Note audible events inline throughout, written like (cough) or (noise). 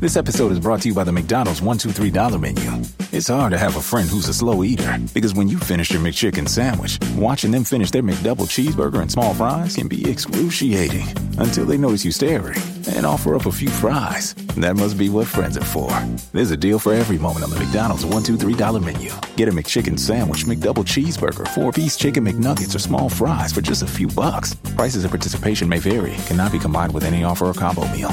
This episode is brought to you by the McDonald's $1, 2, $3 menu. It's hard to have a friend who's a slow eater because when you finish your McChicken sandwich, watching them finish their McDouble cheeseburger and small fries can be excruciating until they notice you staring and offer up a few fries. That must be what friends are for. There's a deal for every moment on the McDonald's $1, 2, $3 menu. Get a McChicken sandwich, McDouble cheeseburger, four piece chicken McNuggets, or small fries for just a few bucks. Prices and participation may vary, cannot be combined with any offer or combo meal.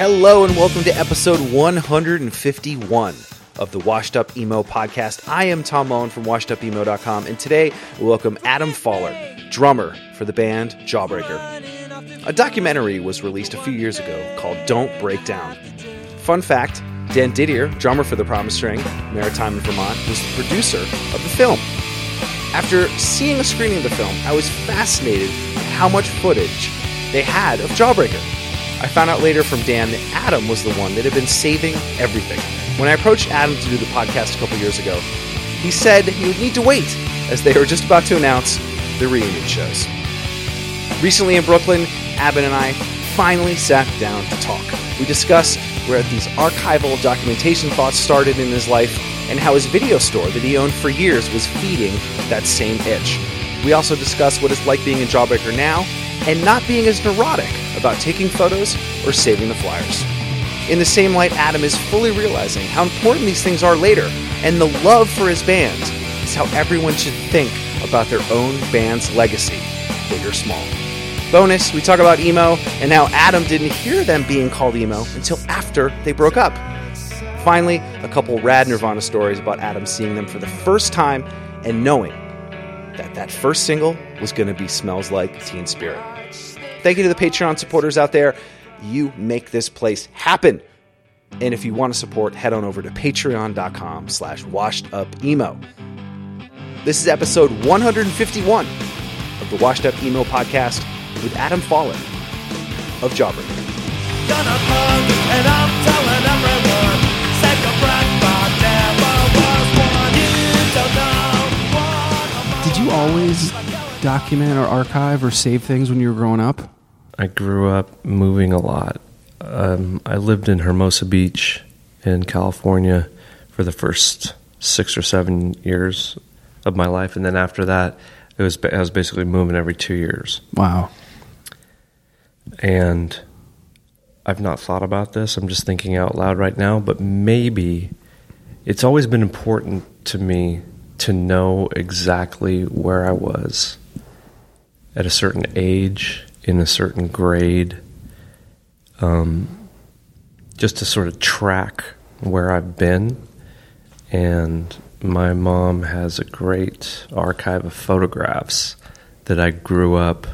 Hello and welcome to episode 151 of the Washed Up Emo podcast. I am Tom Mullen from washedupemo.com and today we welcome Adam Pfahler, drummer for the band Jawbreaker. A documentary was released a few years ago called Don't Break Down. Fun fact Dan Didier, drummer for the Promise Ring, Maritime in Vermont, was the producer of the film. After seeing a screening of the film, I was fascinated how much footage they had of Jawbreaker. I found out later from Dan that Adam was the one that had been saving everything. When I approached Adam to do the podcast a couple years ago, he said he would need to wait as they were just about to announce the reunion shows. Recently in Brooklyn, Adam and I finally sat down to talk. We discuss where these archival documentation thoughts started in his life and how his video store that he owned for years was feeding that same itch. We also discuss what it's like being a Jawbreaker now and not being as neurotic about taking photos or saving the flyers. In the same light, Adam is fully realizing how important these things are later, and the love for his band is how everyone should think about their own band's legacy, big or small. Bonus, we talk about emo and how Adam didn't hear them being called emo until after they broke up. Finally, a couple rad Nirvana stories about Adam seeing them for the first time and knowing that that first single was going to be Smells Like Teen Spirit. Thank you to the Patreon supporters out there. You make this place happen. And if you want to support, head on over to patreon.com slash washed up emo. This is episode 151 of the Washed Up Emo podcast with Adam Pfahler of Jawbreaker. You don't know what Did you always document or archive or save things when you were growing up? I grew up moving a lot. Um, I lived in Hermosa Beach in California for the first six or seven years of my life, and then after that, it was I was basically moving every two years. Wow. And I've not thought about this. I'm just thinking out loud right now, but maybe it's always been important to me to know exactly where I was at a certain age, in a certain grade, um, just to sort of track where I've been. And my mom has a great archive of photographs that I grew up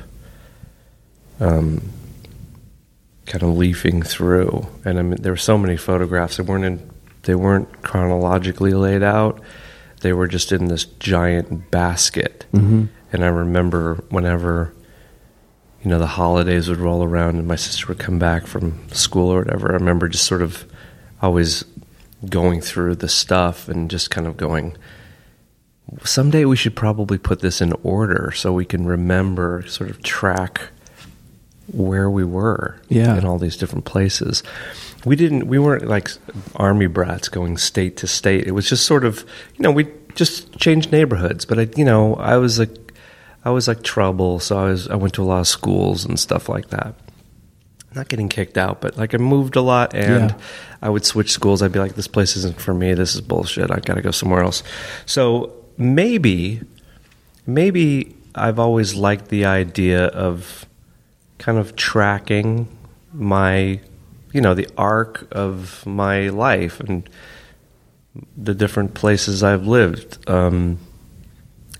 um, kind of leafing through. And I mean, there were so many photographs. They weren't in, they weren't chronologically laid out. They were just in this giant basket. Mm-hmm. And I remember whenever, you know, the holidays would roll around and my sister would come back from school or whatever, I remember just sort of always going through the stuff and just kind of going, someday we should probably put this in order so we can remember, sort of track where we were Yeah. in all these different places. We didn't we weren't like army brats going state to state. It was just sort of, you know, we just changed neighborhoods, but I you know, I was like I was like trouble, so I was I went to a lot of schools and stuff like that. Not getting kicked out, but like I moved a lot and Yeah. I would switch schools. I'd be like this place isn't for me. This is bullshit. I got to go somewhere else. So maybe maybe I've always liked the idea of kind of tracking my you know the arc of my life and the different places I've lived um,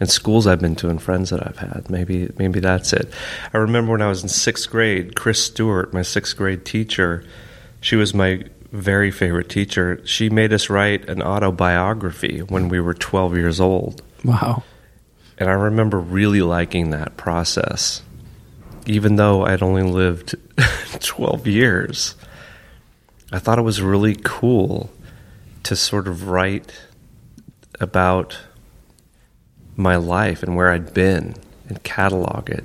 and schools I've been to and friends that I've had. Maybe maybe that's it. I remember when I was in sixth grade, Chris Stewart, my sixth grade teacher, she was my very favorite teacher. She made us write an autobiography when we were 12 years old. Wow. And I remember really liking that process, even though I'd only lived (laughs) 12 years. I thought it was really cool to sort of write about my life and where I'd been and catalog it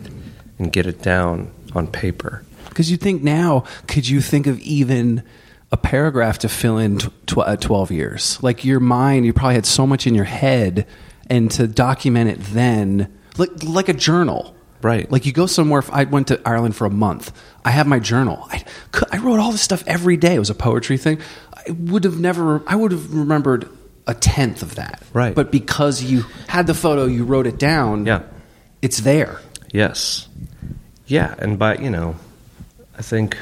and get it down on paper. Because you think now, could you think of even a paragraph to fill in tw- uh, 12 years? Like your mind, you probably had so much in your head, and to document it then, like, like a journal. Right. Like you go somewhere. If I went to Ireland for a month, I have my journal. I, I wrote all this stuff every day. It was a poetry thing. I would have never, I would have remembered a tenth of that. Right. But because you had the photo, you wrote it down. Yeah. It's there. Yes. Yeah, and by you know, I think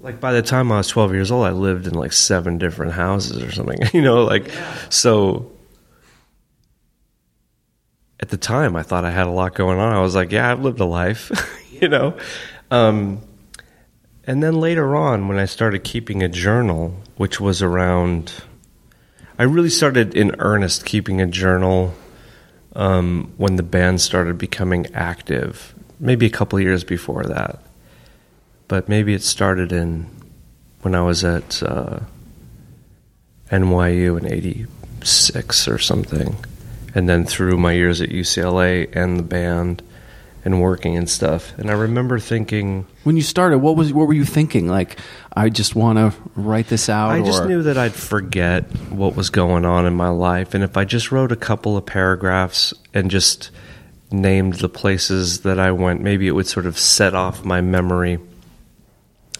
like by the time I was 12 years old, I lived in like seven different houses or something. (laughs) You know, like so at the time I thought I had a lot going on. I was like, yeah, I've lived a life, (laughs) you know. Um and then later on when I started keeping a journal, which was around I really started in earnest keeping a journal um, when the band started becoming active, maybe a couple of years before that. But maybe it started in when I was at uh, NYU in '86 or something, and then through my years at UCLA and the band and working and stuff. And I remember thinking, When you started, what was what were you thinking? Like, I just want to write this out. I just knew that I'd forget what was going on in my life. And if I just wrote a couple of paragraphs and just named the places that I went, maybe it would sort of set off my memory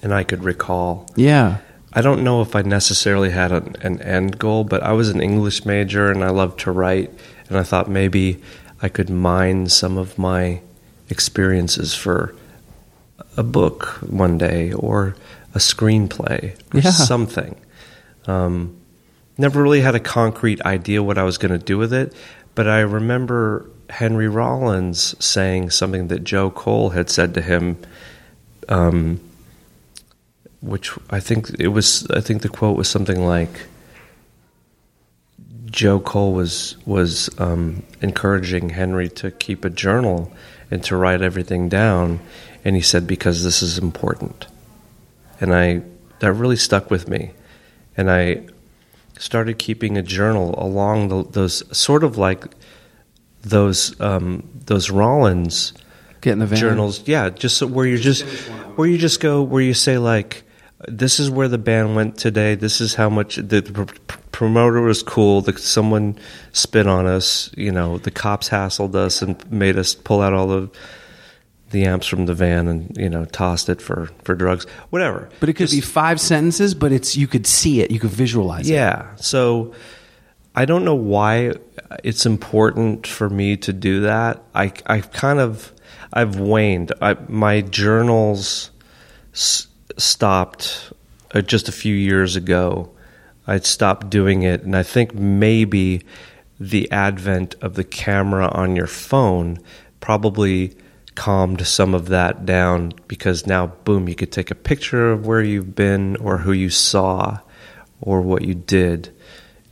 and I could recall. Yeah. I don't know if I necessarily had an, an end goal, but I was an English major and I loved to write. And I thought maybe I could mine some of my experiences for a book one day or a screenplay or Yeah. something. Um, never really had a concrete idea what I was going to do with it, but I remember Henry Rollins saying something that Joe Cole had said to him. Um, which I think it was. I think the quote was something like, "Joe Cole was was um, encouraging Henry to keep a journal and to write everything down," and he said because this is important, and I that really stuck with me, and I started keeping a journal along the, those sort of like those um, those Rollins Get in the van. journals yeah just so where you just where you just go where you say like this is where the band went today this is how much the, pr- promoter was cool the, someone spit on us you know the cops hassled us and made us pull out all the the amps from the van and you know tossed it for for drugs whatever But it could be five sentences, but it's you could see it, you could visualize it. yeah. So I don't know why it's important for me to do that. I I kind of I've waned. I, my journals stopped uh, just a few years ago. I stopped doing it, and I think maybe the advent of the camera on your phone probably calmed some of that down because now, boom, you could take a picture of where you've been or who you saw or what you did,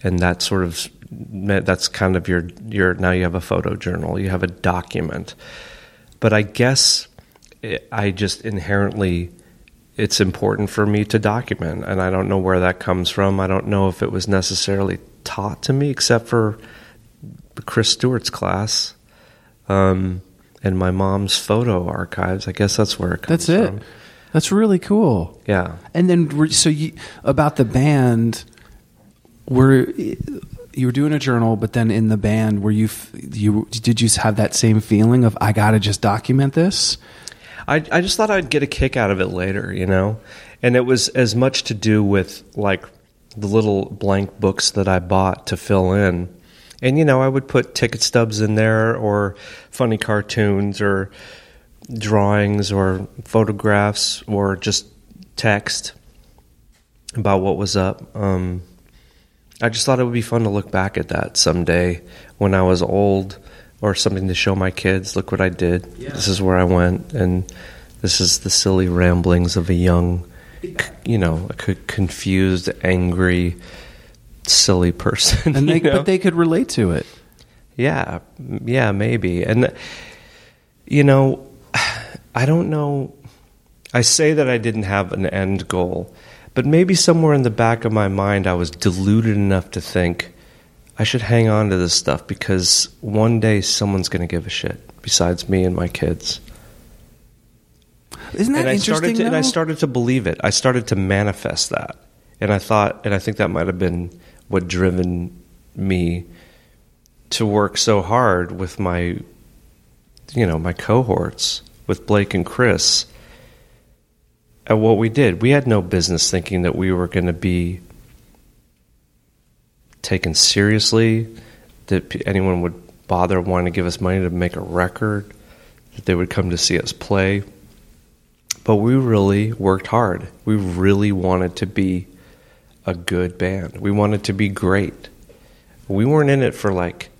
and that sort of that's kind of your your now you have a photo journal, you have a document. But I guess it, I just inherently it's important for me to document, and I don't know where that comes from. I don't know if it was necessarily taught to me, except for Chris Stewart's class. Um, and my mom's photo archives. I guess that's where it comes from. That's it. from. That's really cool. Yeah. And then, so you about the band, were you were doing a journal, but then in the band, were you you did you have that same feeling of I got to just document this? I, I just thought I'd get a kick out of it later, you know? And it was as much to do with like the little blank books that I bought to fill in. And, you know, I would put ticket stubs in there or funny cartoons or drawings or photographs or just text about what was up. Um, I just thought it would be fun to look back at that someday when I was old, or something to show my kids. Look what I did. This is where I went, and this is the silly ramblings of a young, you know, a confused, angry, silly person. And (laughs) they, you know? but they could relate to it. Yeah, yeah, maybe. And you know, I don't know. I say that I didn't have an end goal, but maybe somewhere in the back of my mind, I was deluded enough to think I should hang on to this stuff because one day someone's going to give a shit besides me and my kids. Isn't that and I interesting? started to, and I started to believe it. I started to manifest that, and I thought, and I think that might have been what driven me to work so hard with my, you know, my cohorts with Blake and Chris. At what we did, we had no business thinking that we were going to be taken seriously, that anyone would bother wanting to give us money to make a record, that they would come to see us play. But we really worked hard. We really wanted to be a good band. We wanted to be great. We weren't in it for like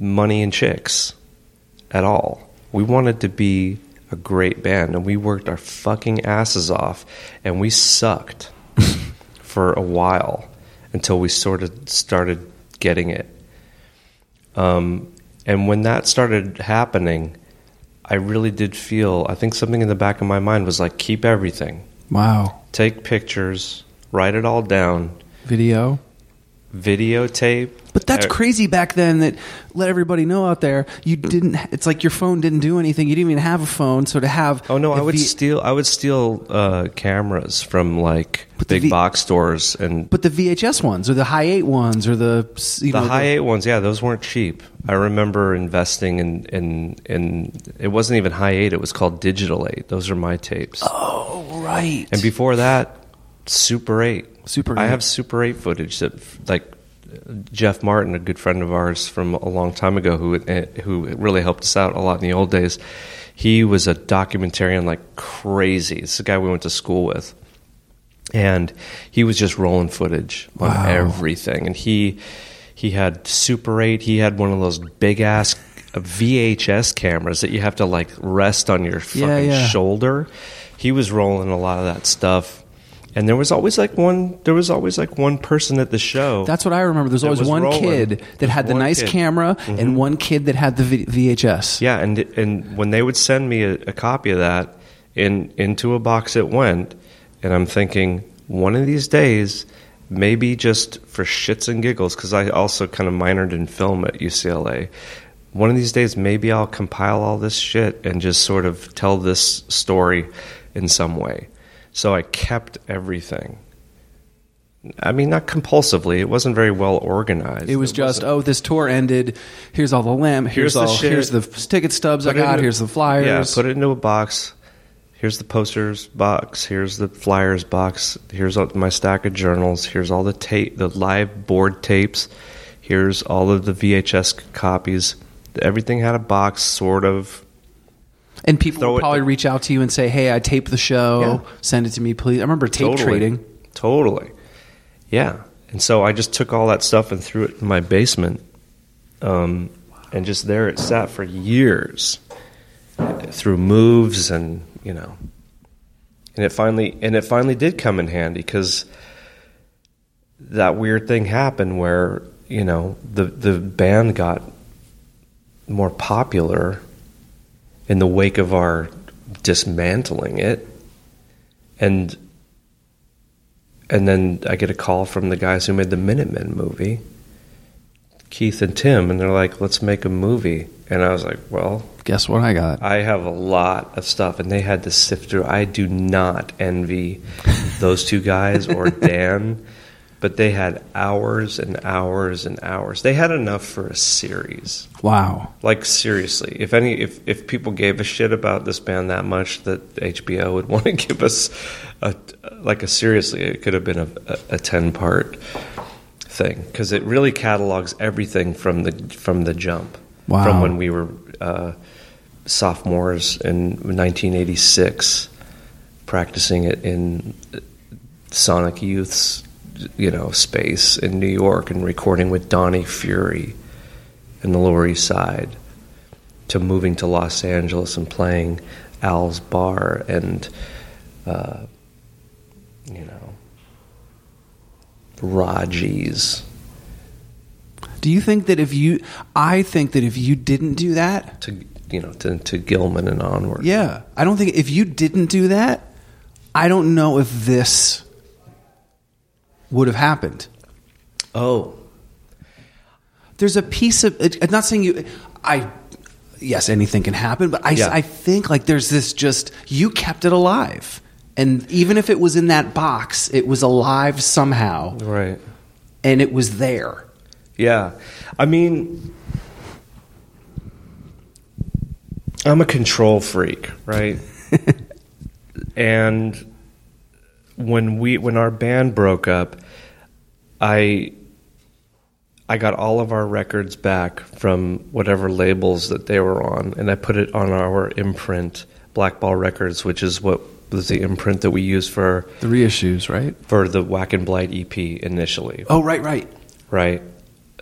money and chicks at all. We wanted to be a great band and we worked our fucking asses off and we sucked (laughs) for a while until we sort of started getting it. Um, and when that started happening, I really did feel, I think something in the back of my mind was like, keep everything, wow. take pictures, write it all down, Video. Videotape. But that's Uh, crazy back then that let everybody know out there you didn't it's like your phone didn't do anything. You didn't even have a phone, so to have Oh no, I would V- steal. I would steal uh, cameras from like But big V- box stores and but the VHS ones or the high 8 ones or the you the know, high eight ones. Yeah, those weren't cheap. I remember investing in in in. It wasn't even high eight. It was called digital eight. Those are my tapes. Oh, right. And before that, Super 8. Super I 8. have Super 8 footage that, like, Jeff Martin, a good friend of ours from a long time ago, who eh, who really helped us out a lot in the old days. He was a documentarian like crazy. Is a guy we went to school with, and he was just rolling footage on Wow. everything. And he he had Super 8. He had one of those big ass VHS cameras that you have to like rest on your fucking Yeah, yeah. shoulder. He was rolling a lot of that stuff. And there was always like one. There was always like one person at the show. That's what I remember. There's always one rolling. kid that had the nice kid. camera and mm-hmm. one kid that had the v- VHS. Yeah, and and when they would send me a, a copy of that in into a box it went, and I'm thinking one of these days, maybe just for shits and giggles, because I also kind of minored in film at UCLA. One of these days, maybe I'll compile all this shit and just sort of tell this story in some way. So I kept everything. I mean, not compulsively. It wasn't very well organized. It was just, oh, this tour ended. Here's all the lamp. Here's, Here's the all. shit. Here's the ticket stubs I Put it got. here's the flyers. Yeah, put it into a box. Here's the posters box. Here's the flyers box. Here's all, my stack of journals. Here's all the tape, the live board tapes. Here's all of the VHS copies. Everything had a box, sort of. And people Throw would it- probably reach out to you and say, "Hey, I taped the show. Yeah. Send it to me, please." I remember tape totally, trading. Totally. Yeah. And so I just took all that stuff and threw it in my basement. Um, and just there it sat for years through moves and, you know. And it finally and it finally did come in handy cuz that weird thing happened where, you know, the the band got more popular in the wake of our dismantling it. And and then I get a call from the guys who made the Minutemen movie, Keith and Tim, and they're like, "Let's make a movie." And I was like, "Well, Guess what I got? I have a lot of stuff," and they had to sift through. I do not envy those two guys or Dan, (laughs) but they had hours and hours and hours. They had enough for a series. Wow. Like seriously, if any, if if people gave a shit about this band that much, that HBO would (laughs) want to give us a like a seriously, it could have been a, a, a ten part thing because it really catalogs everything from the from the jump. Wow. From when we were uh, sophomores in 1986, practicing it in Sonic Youth's you know space in New York and recording with Donnie Fury in the Lower East Side to moving to Los Angeles and playing Al's bar and uh, you know Raji's Do you think that if you, I think that if you didn't do that, to you know to, to Gilman and onward. yeah, I don't think if you didn't do that, I don't know if this would have happened. Oh, There's a piece of, I'm not saying you, I, yes, anything can happen, but I, Yeah. I think like there's this just, you kept it alive. And even if it was in that box, it was alive somehow right. and it was there. Yeah. I mean, I'm a control freak, right? (laughs) and when we when our band broke up, I I got all of our records back from whatever labels that they were on, and I put it on our imprint, Blackball Records, which is what was the imprint that we used for The reissues, right? for the Whack and Blite EP initially Oh, right, right. right?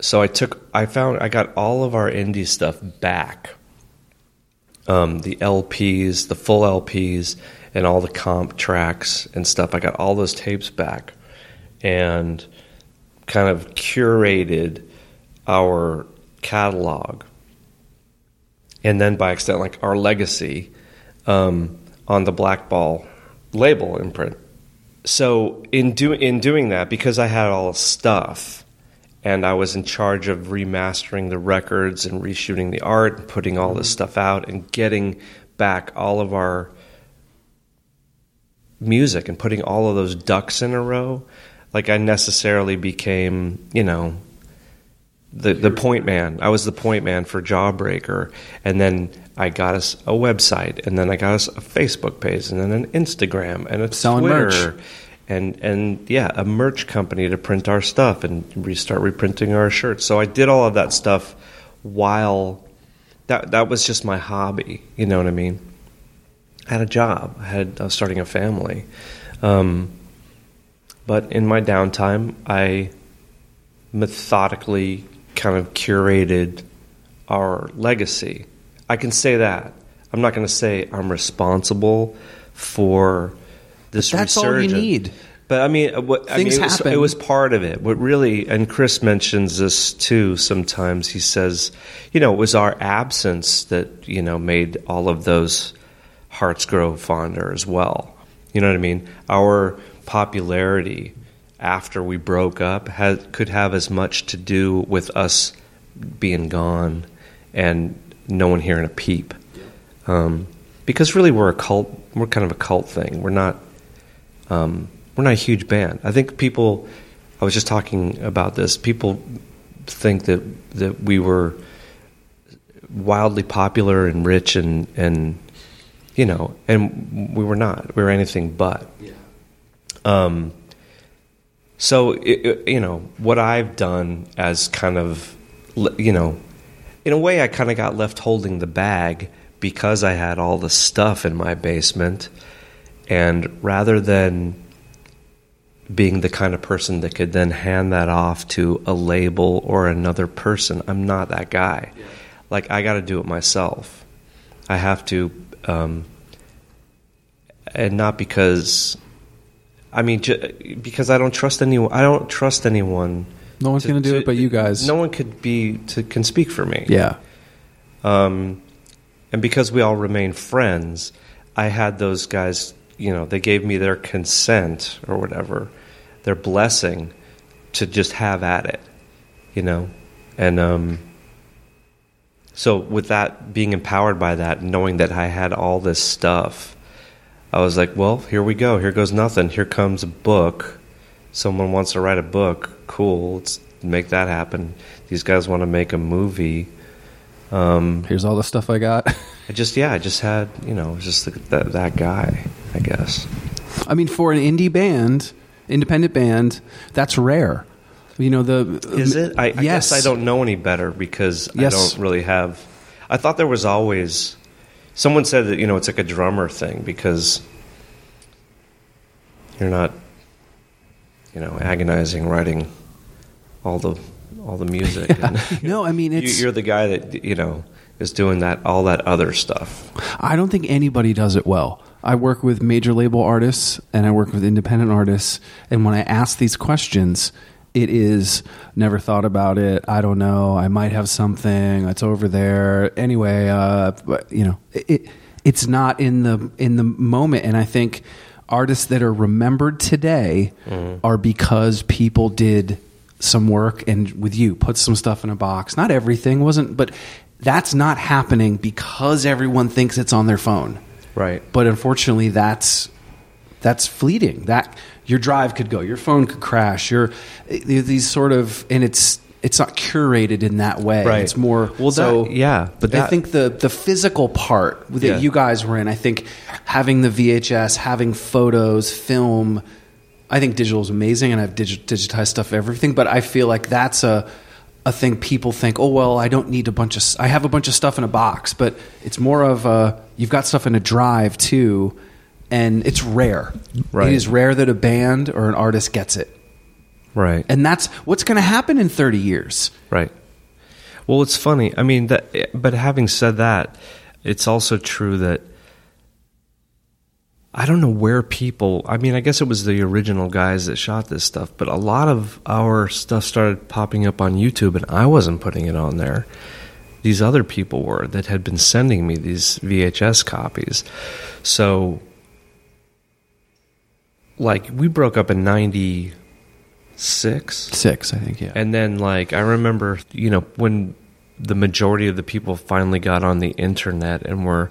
So I took, I found, I got all of our indie stuff back. Um, the LPs, the full LPs, and all the comp tracks and stuff. I got all those tapes back, and kind of curated our catalog, and then by extent, like our legacy, um, on the Black Ball label imprint. So in do, in doing that, because I had all the stuff, and I was in charge of remastering the records and reshooting the art and putting all this stuff out and getting back all of our music and putting all of those ducks in a row. Like I necessarily became, you know, the the point man. I was the point man for Jawbreaker, and then I got us a website, and then I got us a Facebook page, and then an Instagram, and a Selling Twitter, merch. and and yeah, a merch company to print our stuff and restart reprinting our shirts. So I did all of that stuff while that that was just my hobby. You know what I mean? I had a job. I had I was starting a family. Um, but in my downtime, I methodically kind of curated our legacy. I can say that. I'm not going to say I'm responsible for this But that's all you need. But I mean, what, I mean, Things it was, it was part of it. What really, and Chris mentions this too. Sometimes he says, you know, it was our absence that you know made all of those hearts grow fonder as well. You know what I mean? Our popularity after we broke up could have as much to do with us being gone and no one hearing a peep. Um, because really, we're a cult. We're kind of a cult thing. We're not. Um, we're not a huge band. I think people. I was just talking about this. People think that that we were wildly popular and rich and and you know, and we were not. We were anything but. Um. So it, it- you know what I've done as kind of you know, in a way, I kind of got left holding the bag because I had all the stuff in my basement, and rather than being the kind of person that could then hand that off to a label or another person, I'm not that guy. Like I got to do it myself. I have to, um, and not because. I mean, because I don't trust anyone. I don't trust anyone. No one's going to do it but you guys. No one could be to can speak for me. Yeah. Um, and because we all remain friends, I had those guys. You know, they gave me their consent or whatever, their blessing, to just have at it. You know, and um, so with that being empowered by that, knowing that I had all this stuff, I was like, well, here we go. Here goes nothing. Here comes a book. Someone wants to write a book. Cool. Let's make that happen. These guys want to make a movie. Um, Here's all the stuff I got. I just, yeah, I just had, you know, just the, that, that guy, I guess. I mean, for an indie band, independent band, that's rare. You know the Is it? I, I yes. guess I don't know any better because Yes. I don't really have. I thought there was always. Someone said that you know it's like a drummer thing because you're not, you know, agonizing writing all the all the music. (laughs) And (laughs) No, I mean you, it's you're the guy that you know is doing that all that other stuff. I don't think anybody does it well. I work with major label artists and I work with independent artists, and when I ask these questions, it is never thought about it. I don't know. I might have something that's over there. Anyway, uh, but, you know, it, it's not in the in the moment, and I think artists that are remembered today are because people did some work and with you put some stuff in a box. Not everything wasn't, but that's not happening because everyone thinks it's on their phone. Right. But unfortunately, that's that's fleeting. That your drive could go, your phone could crash. Your these sort of and it's it's not curated in that way. Right. It's more Well, so that- yeah, but I think the the physical part that Yeah. you guys were in. I think having the VHS, having photos, film. I think digital is amazing, and I've digi- digitized stuff, everything. But I feel like that's a a thing people think. Oh well, I don't need a bunch of. I have a bunch of stuff in a box, but it's more of a. You've got stuff in a drive too, and it's rare. Right. It is rare that a band or an artist gets it, Right. and that's what's going to happen in thirty years. Right. Well, it's funny. I mean, that, but having said that, it's also true that I don't know where people. I mean, I guess it was the original guys that shot this stuff, but a lot of our stuff started popping up on YouTube, and I wasn't putting it on there. These other people were that had been sending me these VHS copies. So, like, we broke up in '96. Six, I think. Yeah. And then, like, I remember, you know, when the majority of the people finally got on the internet and were,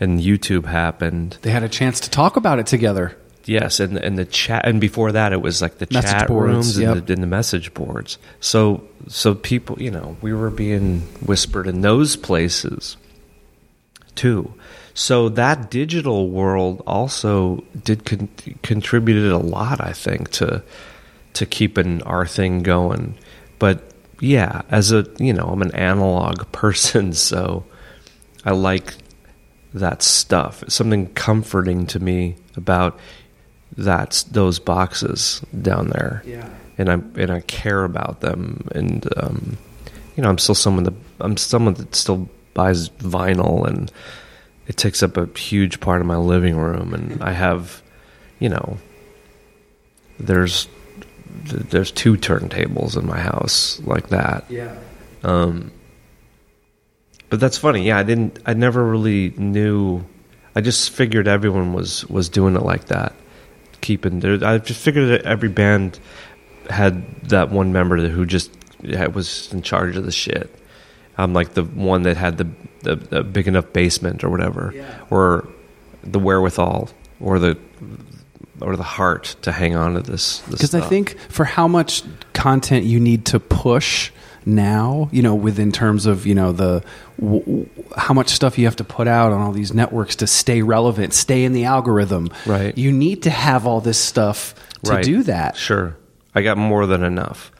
and YouTube happened. they had a chance to talk about it together. Yes, and and the chat, and before that, it was like the Message chat boards, rooms and, the, and the message boards. So, so people, you know, we were being whispered in those places too. So that digital world also did con- contributed a lot, I think, to to keeping our thing going. But yeah, as a you know, I'm an analog (laughs) person, so I like that stuff. It's something comforting to me about that's those boxes down there. Yeah. And I and I care about them and um, you know, I'm still someone that I'm someone that still buys vinyl and it takes up a huge part of my living room and I have you know there's there's two turntables in my house like that. Yeah. Um, but that's funny. Yeah, I didn't. I never really knew. I just figured everyone was was doing it like that, keeping. There, I just figured that every band had that one member who just was in charge of the shit. I'm like the one that had the the, the big enough basement or whatever, or the wherewithal or the or the heart to hang on to this. this because I think for how much content you need to push now, you know, within terms of you know the w- w- how much stuff you have to put out on all these networks to stay relevant, stay in the algorithm. Right. You need to have all this stuff to Right. do that. Sure, I got more than enough.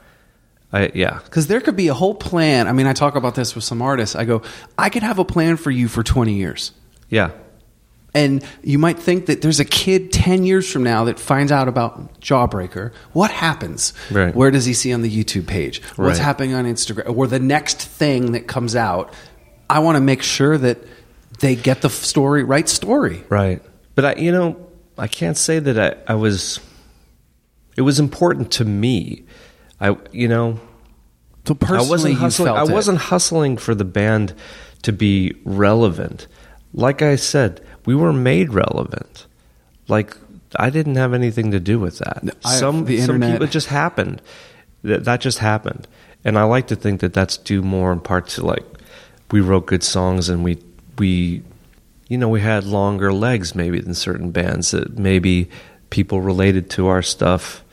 I yeah. Because there could be a whole plan. I mean, I talk about this with some artists. I go, I could have a plan for you for 20 years. Yeah, And you might think that there's a kid 10 years from now that finds out about Jawbreaker. What happens? Right. Where does he see on the YouTube page? What's Right. happening on Instagram? Or the next thing that comes out. I want to make sure that they get the story, right story. right. But I, you know, I can't say that I, I was. It was important to me. I, you know, So personally, I wasn't hustling. I wasn't hustling for the band to be relevant. Like I said, we were made relevant. Like I didn't have anything to do with that. I- some the some internet- people it just happened. That that just happened, and I like to think that that's due more in part to like we wrote good songs and we we you know we had longer legs maybe than certain bands that maybe people related to our stuff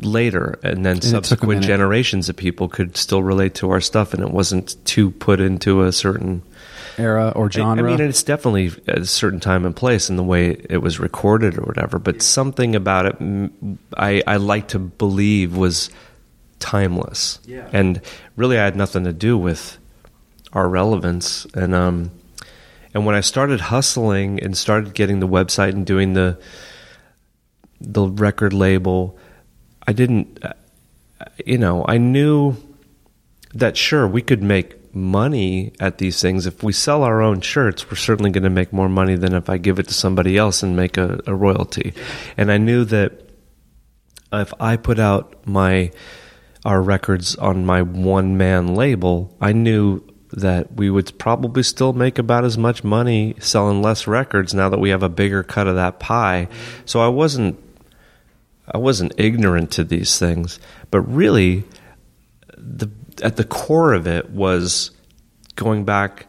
later and then it took a subsequent generations of people could still relate to our stuff and it wasn't too put into a certain era or genre. I mean, it's definitely a certain time and place in the way it was recorded or whatever. But something about it, I, I like to believe was timeless. Yeah. And really, I had nothing to do with our relevance. And um, and when I started hustling and started getting the website and doing the the record label, I didn't, you know, I knew that sure we could make money at these things. If we sell our own shirts, we're certainly going to make more money than if I give it to somebody else and make a, a royalty. And I knew that if I put out my our records on my one man label, I knew that we would probably still make about as much money selling less records now that we have a bigger cut of that pie. So I wasn't I wasn't ignorant to these things, but really the at the core of it was going back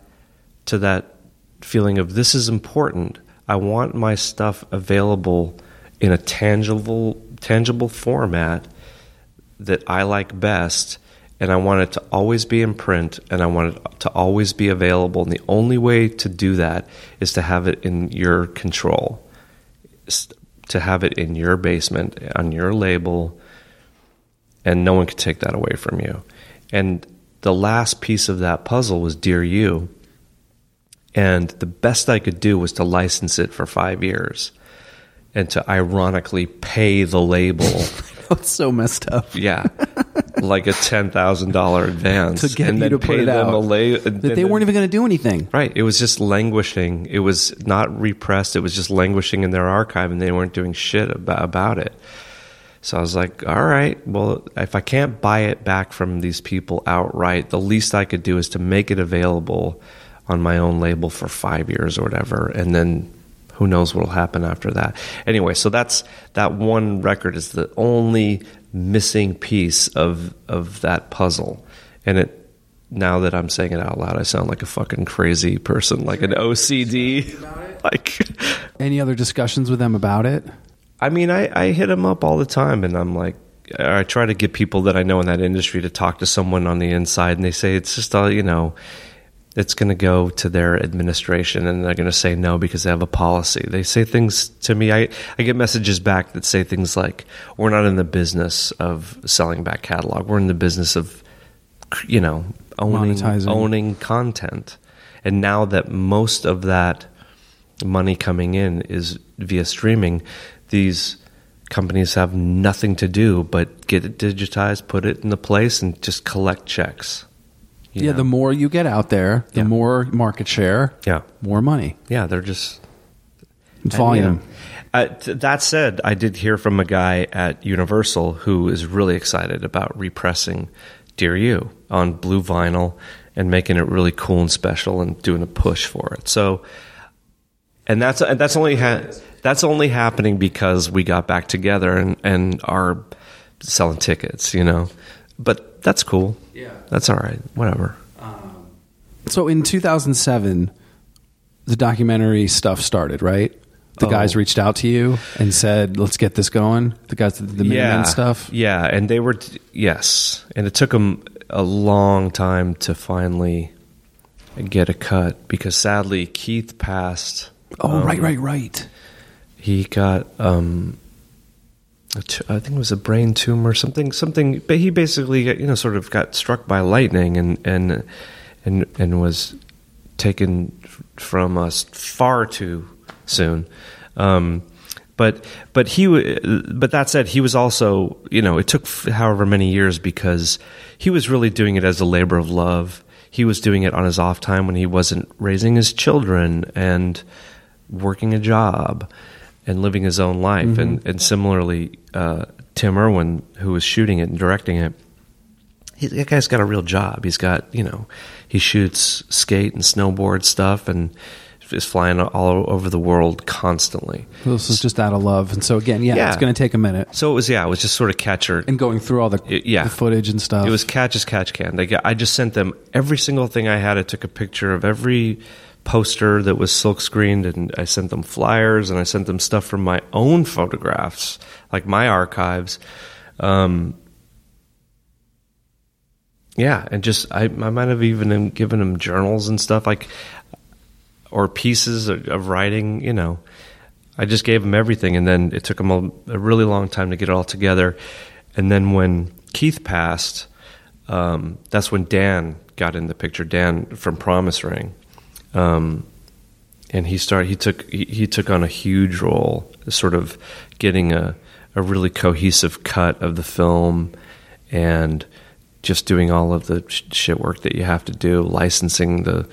to that feeling of this is important. I want my stuff available in a tangible tangible format that I like best and I want it to always be in print and I want it to always be available and the only way to do that is to have it in your control to have it in your basement on your label and no one could take that away from you. And the last piece of that puzzle was dear you. And the best I could do was to license it for 5 years and to ironically pay the label. (laughs) It's so messed up. yeah, like a ten thousand dollar advance To get and you then to put pay it them out. a la- That they weren't even going to do anything. right. It was just languishing. It was not repressed. It was just languishing in their archive, and they weren't doing shit about, about it. So I was like, all right, well, if I can't buy it back from these people outright, the least I could do is to make it available on my own label for five years or whatever, and then who knows what'll happen after that. Anyway, so that's that one record is the only missing piece of of that puzzle, and it. Now that I'm saying it out loud, I sound like a fucking crazy person, like an OCD. (laughs) Like, (laughs) Any other discussions with them about it? I mean, I, I hit them up all the time, and I'm like, I try to get people that I know in that industry to talk to someone on the inside, and they say it's just all you know, it's going to go to their administration, and they're going to say no because they have a policy. They say things to me. I I get messages back that say things like, "We're not in the business of selling back catalog. We're in the business of, you know, owning Monetizing. owning content." And now that most of that money coming in is via streaming, these companies have nothing to do but get it digitized, put it in the place, and just collect checks. Yeah, know? the more you get out there, the Yeah. more market share, yeah, more money. yeah, they're just It's volume. Uh, t- that said, I did hear from a guy at Universal who is really excited about repressing Dear You on blue vinyl and making it really cool and special and doing a push for it. So, and that's and that's only ha- that's only happening because we got back together and and are selling tickets, you know. But that's cool. Yeah, that's all right. Whatever. So in 2007, the documentary stuff started, right? The Oh. guys reached out to you and said, "Let's get this going." The guys that did the Minutemen stuff. Yeah, and they were yes, and it took them a long time to finally get a cut because sadly Keith passed. Oh, Um, right, right, right. He got um, a t- I think it was a brain tumor, something, something. But he basically, you know, sort of got struck by lightning and and and and was taken from us far too soon. Um, but but he but that said, he was also you know it took however many years because he was really doing it as a labor of love. He was doing it on his off time when he wasn't raising his children and working a job and living his own life. And and similarly, uh, Tim Irwin, who was shooting it and directing it, he, that guy's got a real job. He's got, you know, he shoots skate and snowboard stuff and is flying all over the world constantly. This is just out of love, and so again, yeah, Yeah. it's going to take a minute. So it was, yeah, it was just sort of catcher. And going through all the, It- yeah. the footage and stuff. It was catch as catch can. They got, I just sent them every single thing I had. I took a picture of every poster that was silk screened, and I sent them flyers, and I sent them stuff from my own photographs, like my archives. Um, yeah, and just I, I might have even given them journals and stuff like, or pieces of, of writing. You know, I just gave them everything, and then it took them a, a really long time to get it all together. And then when Keith passed, um, that's when Dan got in the picture. Dan from Promise Ring, um, and he started. He took he, he took on a huge role, sort of getting a a really cohesive cut of the film and just doing all of the sh- shit work that you have to do, licensing the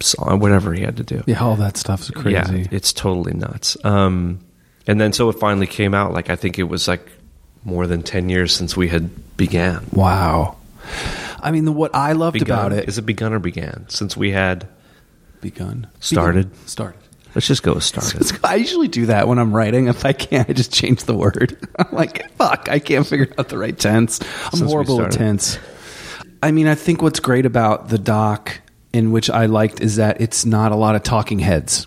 song, whatever he had to do. Yeah, all that stuff's crazy. Yeah, it's totally nuts. Um, and then so it finally came out. Like I think it was like more than ten years since we had began. wow. I mean, the, what I loved Begun. about it Is it begun or began? Since we had, begun Started. Begun. started. let's just go with started. (laughs) I usually do that when I'm writing. If I can't, I just change the word. (laughs) I'm like, fuck, I can't figure out the right tense. I'm Since horrible at tense. I mean, I think what's great about the doc, in which I liked, is that it's not a lot of talking heads.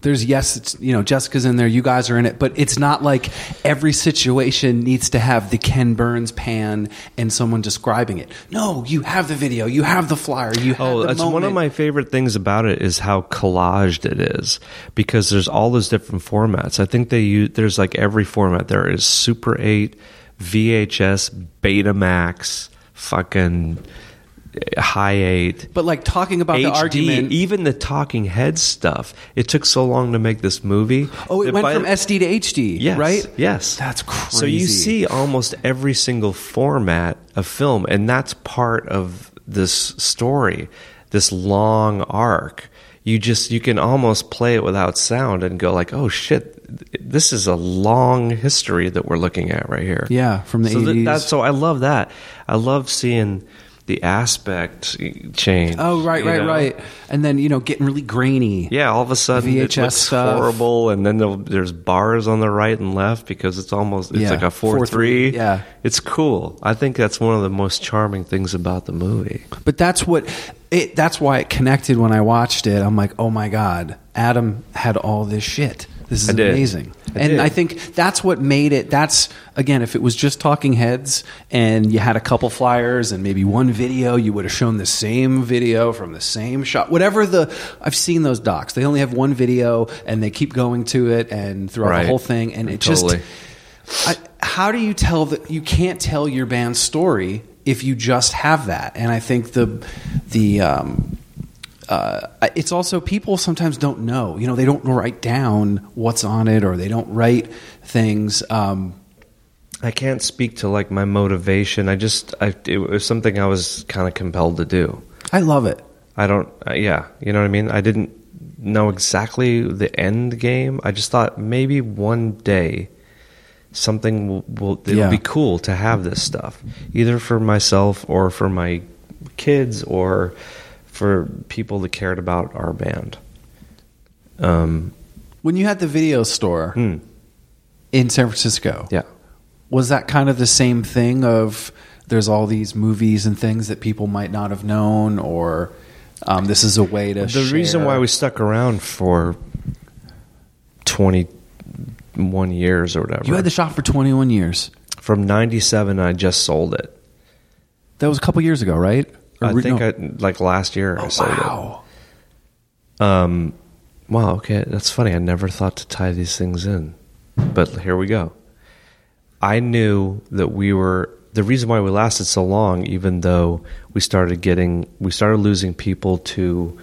There's yes, it's you know Jessica's in there, you guys are in it, but it's not like every situation needs to have the Ken Burns pan and someone describing it. No, you have the video, you have the flyer, you have Oh, that's one of my favorite things about it is how collaged it is because there's all those different formats. I think they use there's like every format. There is Super 8, VHS, Betamax, fucking High 8. But like talking about the HD, argument, even the talking head stuff. It took so long to make this movie. Oh, it went by- from SD to HD, Yes, right? Yes, That's crazy. So you see almost every single format of film, and that's part of this story, this long arc. You just you can almost play it without sound and go like, oh shit, this is a long history that we're looking at right here. Yeah, from the so that- 80s. that's so I love that. I love seeing the aspect change. Oh, right, right, know? right. And then, you know, getting really grainy. Yeah, all of a sudden it VHS looks stuff. horrible, and then there's bars on the right and left because it's almost it's Yeah, like a four three. 4-3, yeah. it's cool. I think that's one of the most charming things about the movie. But that's what it that's why it connected when I watched it. I'm like, "Oh my god, Adam had all this shit. This is I amazing." I and did. I think that's what made it that's again, if it was just talking heads and you had a couple flyers and maybe one video, you would have shown the same video from the same shot. Whatever the I've seen those docs. They only have one video and they keep going to it and throughout Right. the whole thing and it Totally. just I, how do you tell that you can't tell your band's story if you just have that and i think the the um uh, it's also people sometimes don't know you know they don't write down what's on it or they don't write things um, I can't speak to like my motivation. I just I, it was something I was kind of compelled to do. i love it I don't. Uh, yeah, you know what I mean. I didn't know exactly the end game. I just thought maybe one day something will, will it'll Yeah. be cool to have this stuff, either for myself or for my kids or for people that cared about our band. Um. when you had the video store hmm, in san francisco yeah. was that kind of the same thing of there's all these movies and things that people might not have known or um, this is a way to The reason why we stuck around for twenty one years or whatever. you had the shop for 21 years from ninety seven. I just sold it. That was a couple years ago, right? Or I think no. I like last year I Oh, sold wow. it. Um, wow. Okay, that's funny. I never thought to tie these things in, but here we go. I knew that we were the reason why we lasted so long, even though we started getting we started losing people to.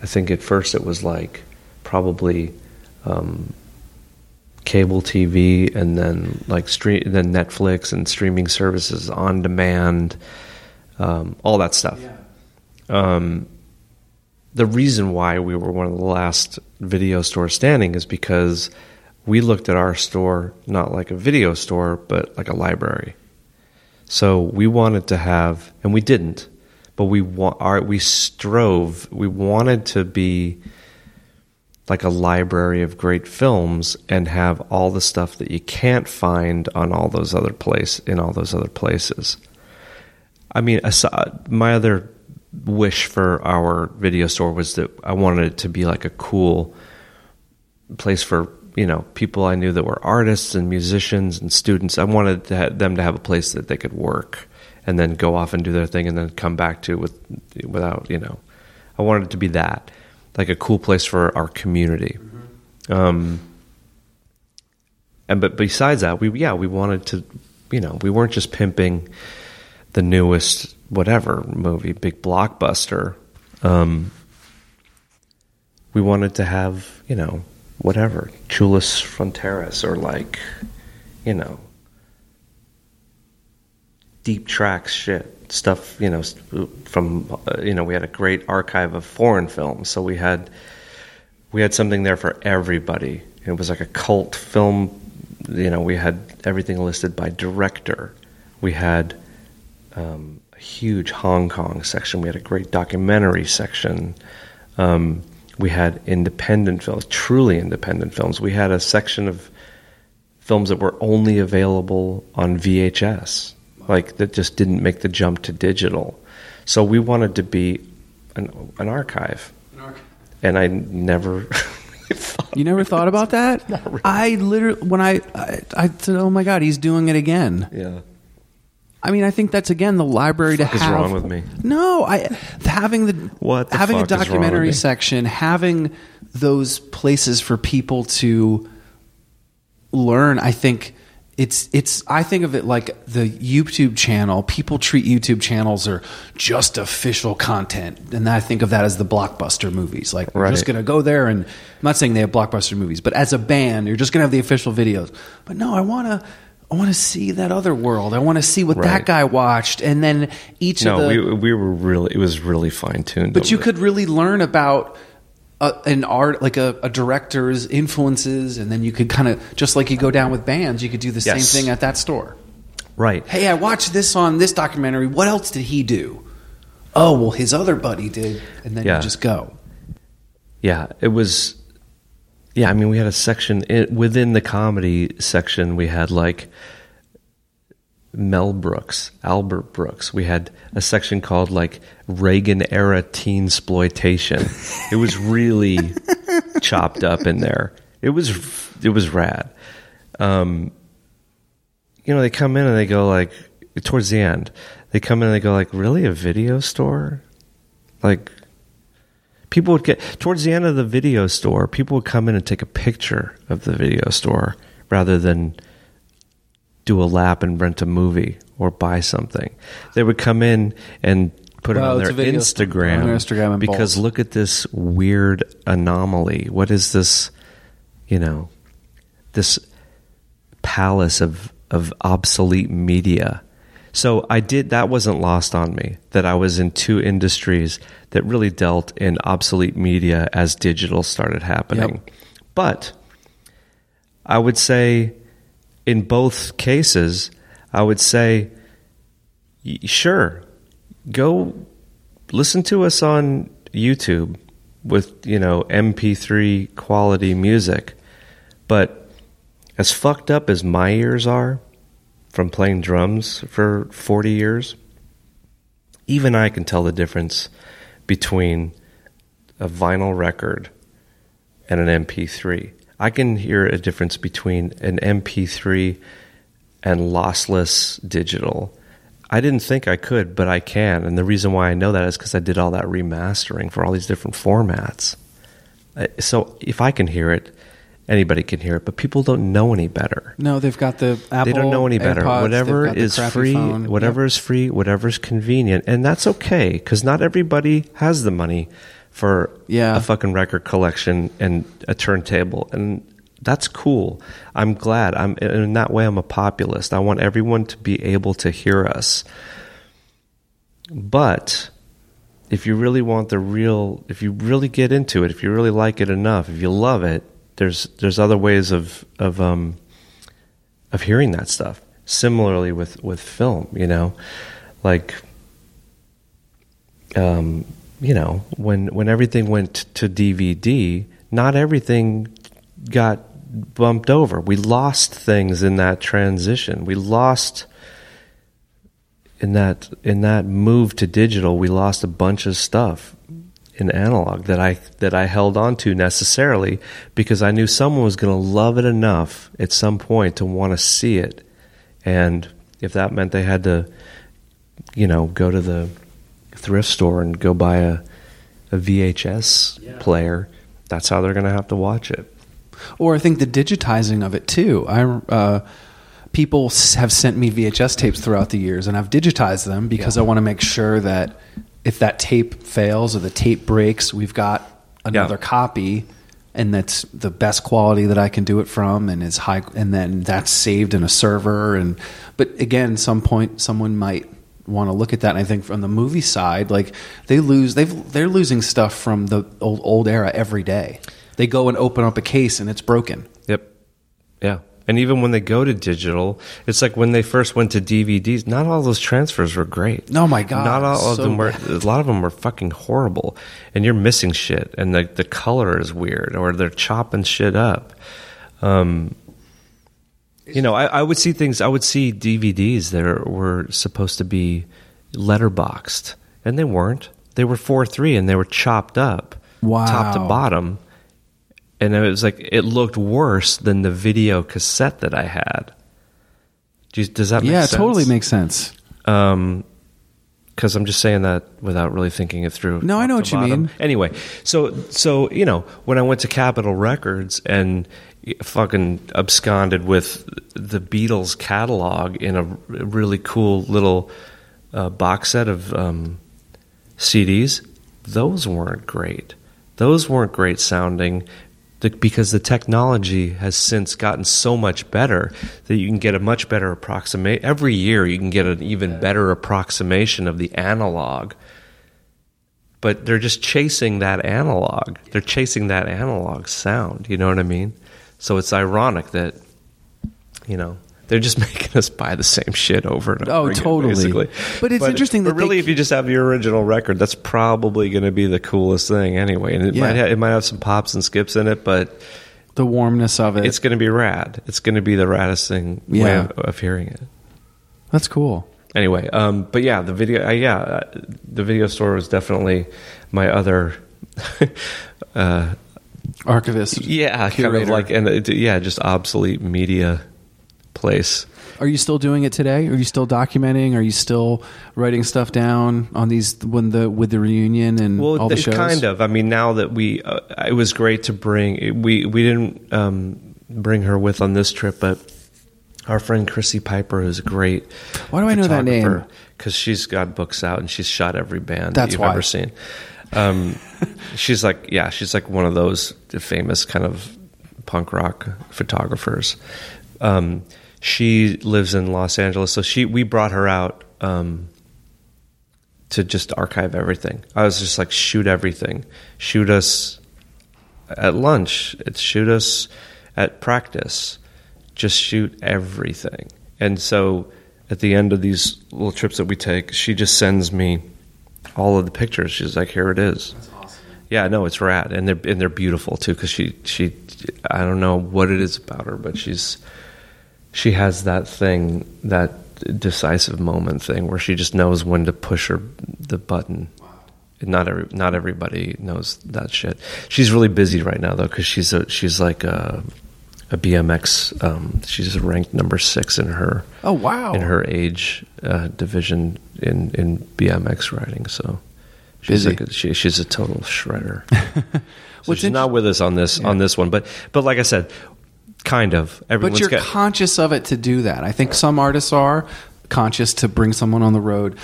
I think at first it was like probably um, cable TV, and then like stream, then Netflix and streaming services on demand, um, all that stuff. Um, the reason why we were one of the last video stores standing is because we looked at our store not like a video store, but like a library. So we wanted to have, and we didn't, but we wa- our, we strove. We wanted to be like a library of great films and have all the stuff that you can't find on all those other place in all those other places. I mean, aside, my other wish for our video store was that I wanted it to be like a cool place for you know people I knew that were artists and musicians and students. I wanted to ha- them to have a place that they could work and then go off and do their thing and then come back to with without you know. I wanted it to be that like a cool place for our community. Um, and but besides that, we yeah we wanted to you know we weren't just pimping the newest whatever movie, big blockbuster. Um, we wanted to have, you know, whatever, Chulas Fronteras or like, you know, deep tracks shit stuff. You know, from uh, you know we had a great archive of foreign films, so we had we had something there for everybody. It was like a cult film. You know, we had everything listed by director. We had um, a huge Hong Kong section. We had a great documentary section. Um, we had independent films, truly independent films. We had a section of films that were only available on VHS, like that just didn't make the jump to digital. So we wanted to be an, an archive, and I never. (laughs) You never thought about that? (laughs) I literally, when I, I, I said, "Oh my god, he's doing it again." Yeah. I mean, I think that's again the library to Fuck is have. wrong with me? No, I having the What the having a documentary section, having those places for people to learn. I think it's it's. I think of it like the YouTube channel. People treat YouTube channels are just official content, and I think of that as the blockbuster movies. Like we're just going to go there, and I'm not saying they have blockbuster movies, but as a band, you're just going to have the official videos. But no, I want to. I want to see that other world. I want to see what that guy watched, and then each No, of the. we we were really it was really fine tuned. but you could really learn about a, an art, like a, a director's influences, and then you could kind of just like you go down with bands, you could do the Yes. same thing at that store. right. Hey, I watched this on this documentary. What else did he do? Oh, well, his other buddy did, and then Yeah. you just go. Yeah, it was. Yeah, I mean, we had a section it, within the comedy section. We had like Mel Brooks, Albert Brooks. We had a section called like Reagan era teen exploitation. it was really (laughs) chopped up in there. It was it was rad. Um, you know, they come in and they go like towards the end. They come in and they go like, "Really, a video store?" Like people would get towards the end of the video store people would come in and take a picture of the video store rather than do a lap and rent a movie or buy something. They would come in and put Well, it on their instagram, on their Instagram because look at this weird anomaly. What is this you know this palace of of obsolete media. So I did that wasn't lost on me that I was in two industries that really dealt in obsolete media as digital started happening. Yep. But I would say in both cases I would say sure go listen to us on YouTube with, you know, MP3 quality music. But as fucked up as my ears are from playing drums for 40 years, even I can tell the difference between a vinyl record and an MP3. I can hear a difference between an MP3 and lossless digital. I didn't think I could, but I can. And the reason why I know that is because I did all that remastering for all these different formats. So if I can hear it, anybody can hear it, but people don't know any better. No, they've got the Apple. they don't know any better. AirPods, whatever they've got the is free, phone. whatever is free, whatever is convenient, and that's okay because not everybody has the money for Yeah. a fucking record collection and a turntable, and that's cool. I'm glad. I'm in that way. I'm a populist. I want everyone to be able to hear us. But if you really want the real, if you really get into it, if you really like it enough, if you love it, there's there's other ways of of um of hearing that stuff. Similarly with with film, you know, like um, you know, when when everything went to DVD, not everything got bumped over. We lost things in that transition. We lost in that in that move to digital, we lost a bunch of stuff in analog that I that I held on to necessarily because I knew someone was going to love it enough at some point to want to see it, and if that meant they had to, you know, go to the thrift store and go buy a a VHS player, that's how they're going to have to watch it. Or I think the digitizing of it too. I uh, people have sent me VHS tapes throughout the years, and I've digitized them because I want to make sure that if that tape fails or the tape breaks, we've got another Yeah. copy. and that's the best quality that I can do it from, and is high, and then that's saved in a server. And but again, some point someone might want to look at that. And I think from the movie side, like they lose, they've they're losing stuff from the old old era every day. They go and open up a case and it's broken. Yep. Yeah. And even when they go to digital, it's like when they first went to DVDs. Not all those transfers were great. Oh my God, Not all of so them were. bad. A lot of them were fucking horrible, and you're missing shit. And the the color is weird, or they're chopping shit up. Um, you know, I, I would see things. I would see DVDs that are, were supposed to be letterboxed, and they weren't. They were four three, and they were chopped up, top to bottom and it was like it looked worse than the video cassette that I had. Does that make sense? yeah, it sense? totally makes sense. Um, because I'm just saying that without really thinking it through. No, I know what you bottom. mean. Anyway, so so you know when I went to Capitol Records and fucking absconded with the Beatles catalog in a really cool little uh, box set of um, CDs, those weren't great. Those weren't great sounding the, because the technology has since gotten so much better that you can get a much better approximate. Every year, you can get an even better approximation of the analog. But they're just chasing that analog. They're chasing that analog sound. You know what I mean? So it's ironic that, you know, they're just (laughs) making us buy the same shit over and over. Oh, again, totally. Basically. But it's interesting But that really, they- if you just have your original record, that's probably going to be the coolest thing anyway. And it Yeah. might ha- it might have some pops and skips in it, but The warmness of it. it's going to be rad. It's going to be the raddest thing way Yeah. of, of hearing it. That's cool. Anyway, um, but yeah, the video, uh, yeah, uh, the video store was definitely my other, (laughs) uh, Archivist. yeah, kind of like, and it, yeah, just obsolete media place. Are you still doing it today? Are you still documenting? Are you still writing stuff down on these when the with the reunion and Well, all the shows? kind of. I mean, now that we, uh, it was great to bring. We we didn't um, bring her with on this trip, but our friend Chrissy Piper, is great. Why do I know that name? Because she's got books out and she's shot every band That's that you've why. ever seen. Um, (laughs) she's like, yeah, she's like one of those famous kind of punk rock photographers. Um, she lives in Los Angeles, so she we brought her out. Um, to just archive everything. I was just like, shoot everything. Shoot us at lunch. It's shoot us at practice. Just shoot everything. And so at the end of these little trips that we take, she just sends me all of the pictures. She's like, here it is. That's awesome. Yeah, no, it's rad, and they're and they're beautiful too. Because she she, I don't know what it is about her, but she's she has that thing that decisive moment thing where she just knows when to push her the button. Not every not everybody knows that shit. She's really busy right now though because she's a she's like a a BMX. Um, she's ranked number six in her Oh wow! in her age uh, division in in BMX riding. So she's Busy. like a, she, she's a total shredder. (laughs) so What's she's not with us on this on this one, but but like I said, kind of. Everyone's but you're got conscious of it to do that. I think some artists are conscious to bring someone on the road,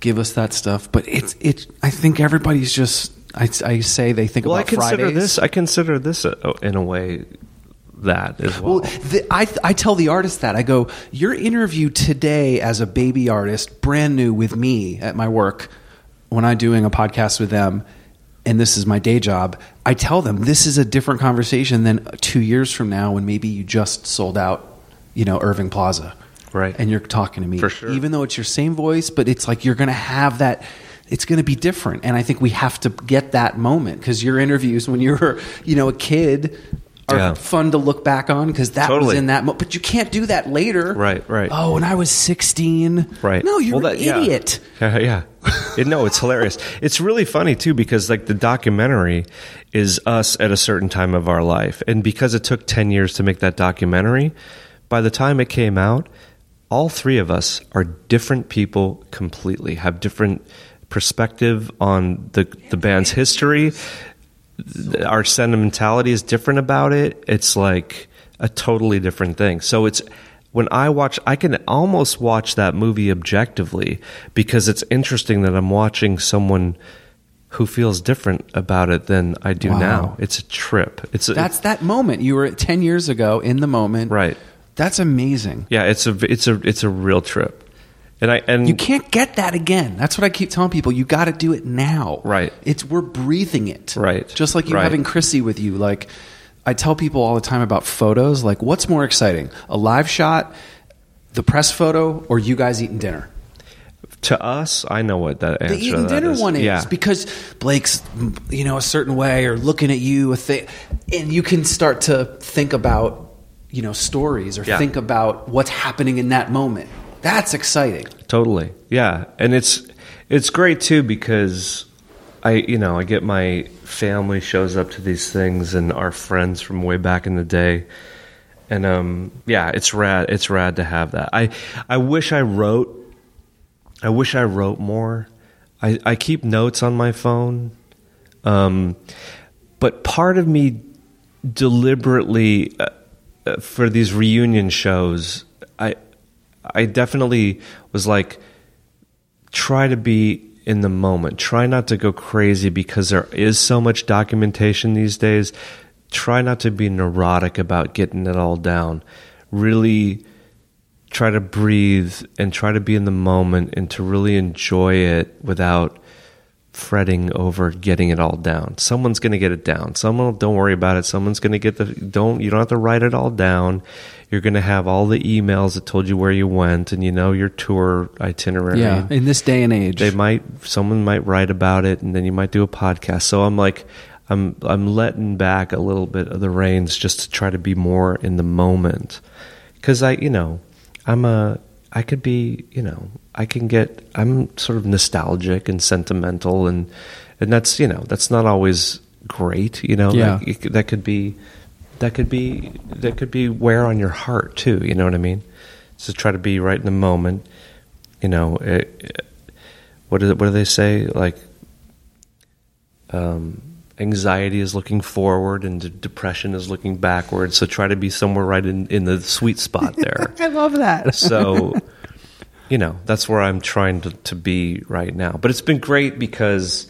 give us that stuff. But it's it. I think everybody's just. I, I say they think well, I consider Fridays. this. I consider this a, in a way that as well. Well, the, I, I tell the artist that I go, your interview today as a baby artist, brand new with me at my work, when I'm doing a podcast with them, and this is my day job. I tell them this is a different conversation than two years from now when maybe you just sold out, you know, Irving Plaza, Right. And you're talking to me, For sure. Even though it's your same voice, but it's like you're going to have that. It's going to be different, and I think we have to get that moment because your interviews when you were, you know, a kid. Are Yeah. fun to look back on because that was in that. Mo- but you can't do that later. Right, right. Oh, when I was sixteen. Right. No, you're Well, an that- yeah. idiot. (laughs) Yeah, yeah. It, no, it's hilarious. It's really funny too because like the documentary is us at a certain time of our life, and because it took ten years to make that documentary, by the time it came out, all three of us are different people completely. Have different perspective on the the band's history. Our sentimentality is different about it. It's like a totally different thing. So it's when I watch, I can almost watch that movie objectively because it's interesting that I'm watching someone who feels different about it than I do Wow. now. It's a trip. It's a, That's that moment. You were 10 years ago in the moment. right. That's amazing. Yeah, it's a it's a it's a real trip. And I and You can't get that again. That's what I keep telling people. You got to do it now. Right. It's we're breathing it. Right. Just like you Right. having Chrissy with you. Like I tell people all the time about photos. Like, what's more exciting, a live shot, the press photo, or you guys eating dinner? to us, I know what that answer The to eating dinner is. one is Yeah. because Blake's, you know, a certain way or looking at you a thing, and you can start to think about, you know, stories or Yeah. think about what's happening in that moment. That's exciting. Totally. Yeah. And it's it's great too because I you know, I get my family shows up to these things and our friends from way back in the day. And um yeah, it's rad it's rad to have that. I I wish I wrote I wish I wrote more. I, I keep notes on my phone. Um but part of me deliberately uh, uh, for these reunion shows I definitely was like try to be in the moment. Try not to go crazy because there is so much documentation these days. Try not to be neurotic about getting it all down. Really try to breathe and try to be in the moment and to really enjoy it without fretting over getting it all down. Someone's going to get it down. Someone don't worry about it. Someone's going to get the don't you don't have to write it all down. You're going to have all the emails that told you where you went and you know your tour itinerary. Yeah, in this day and age, They might someone might write about it and then you might do a podcast. So I'm like I'm I'm letting back a little bit of the reins just to try to be more in the moment. Cuz I, you know, I'm a I could be, you know, I can get I'm sort of nostalgic and sentimental and and that's, you know, that's not always great, you know. Yeah. Like, it that could be that could be that could be wear on your heart too, you know what I mean? So try to be right in the moment. You know, it, it- what is it, what do they say? Like um anxiety is looking forward and de- depression is looking backward. So try to be somewhere right in, in the sweet spot (laughs) there. I love that. so you know that's where i'm trying to, to be right now but it's been great because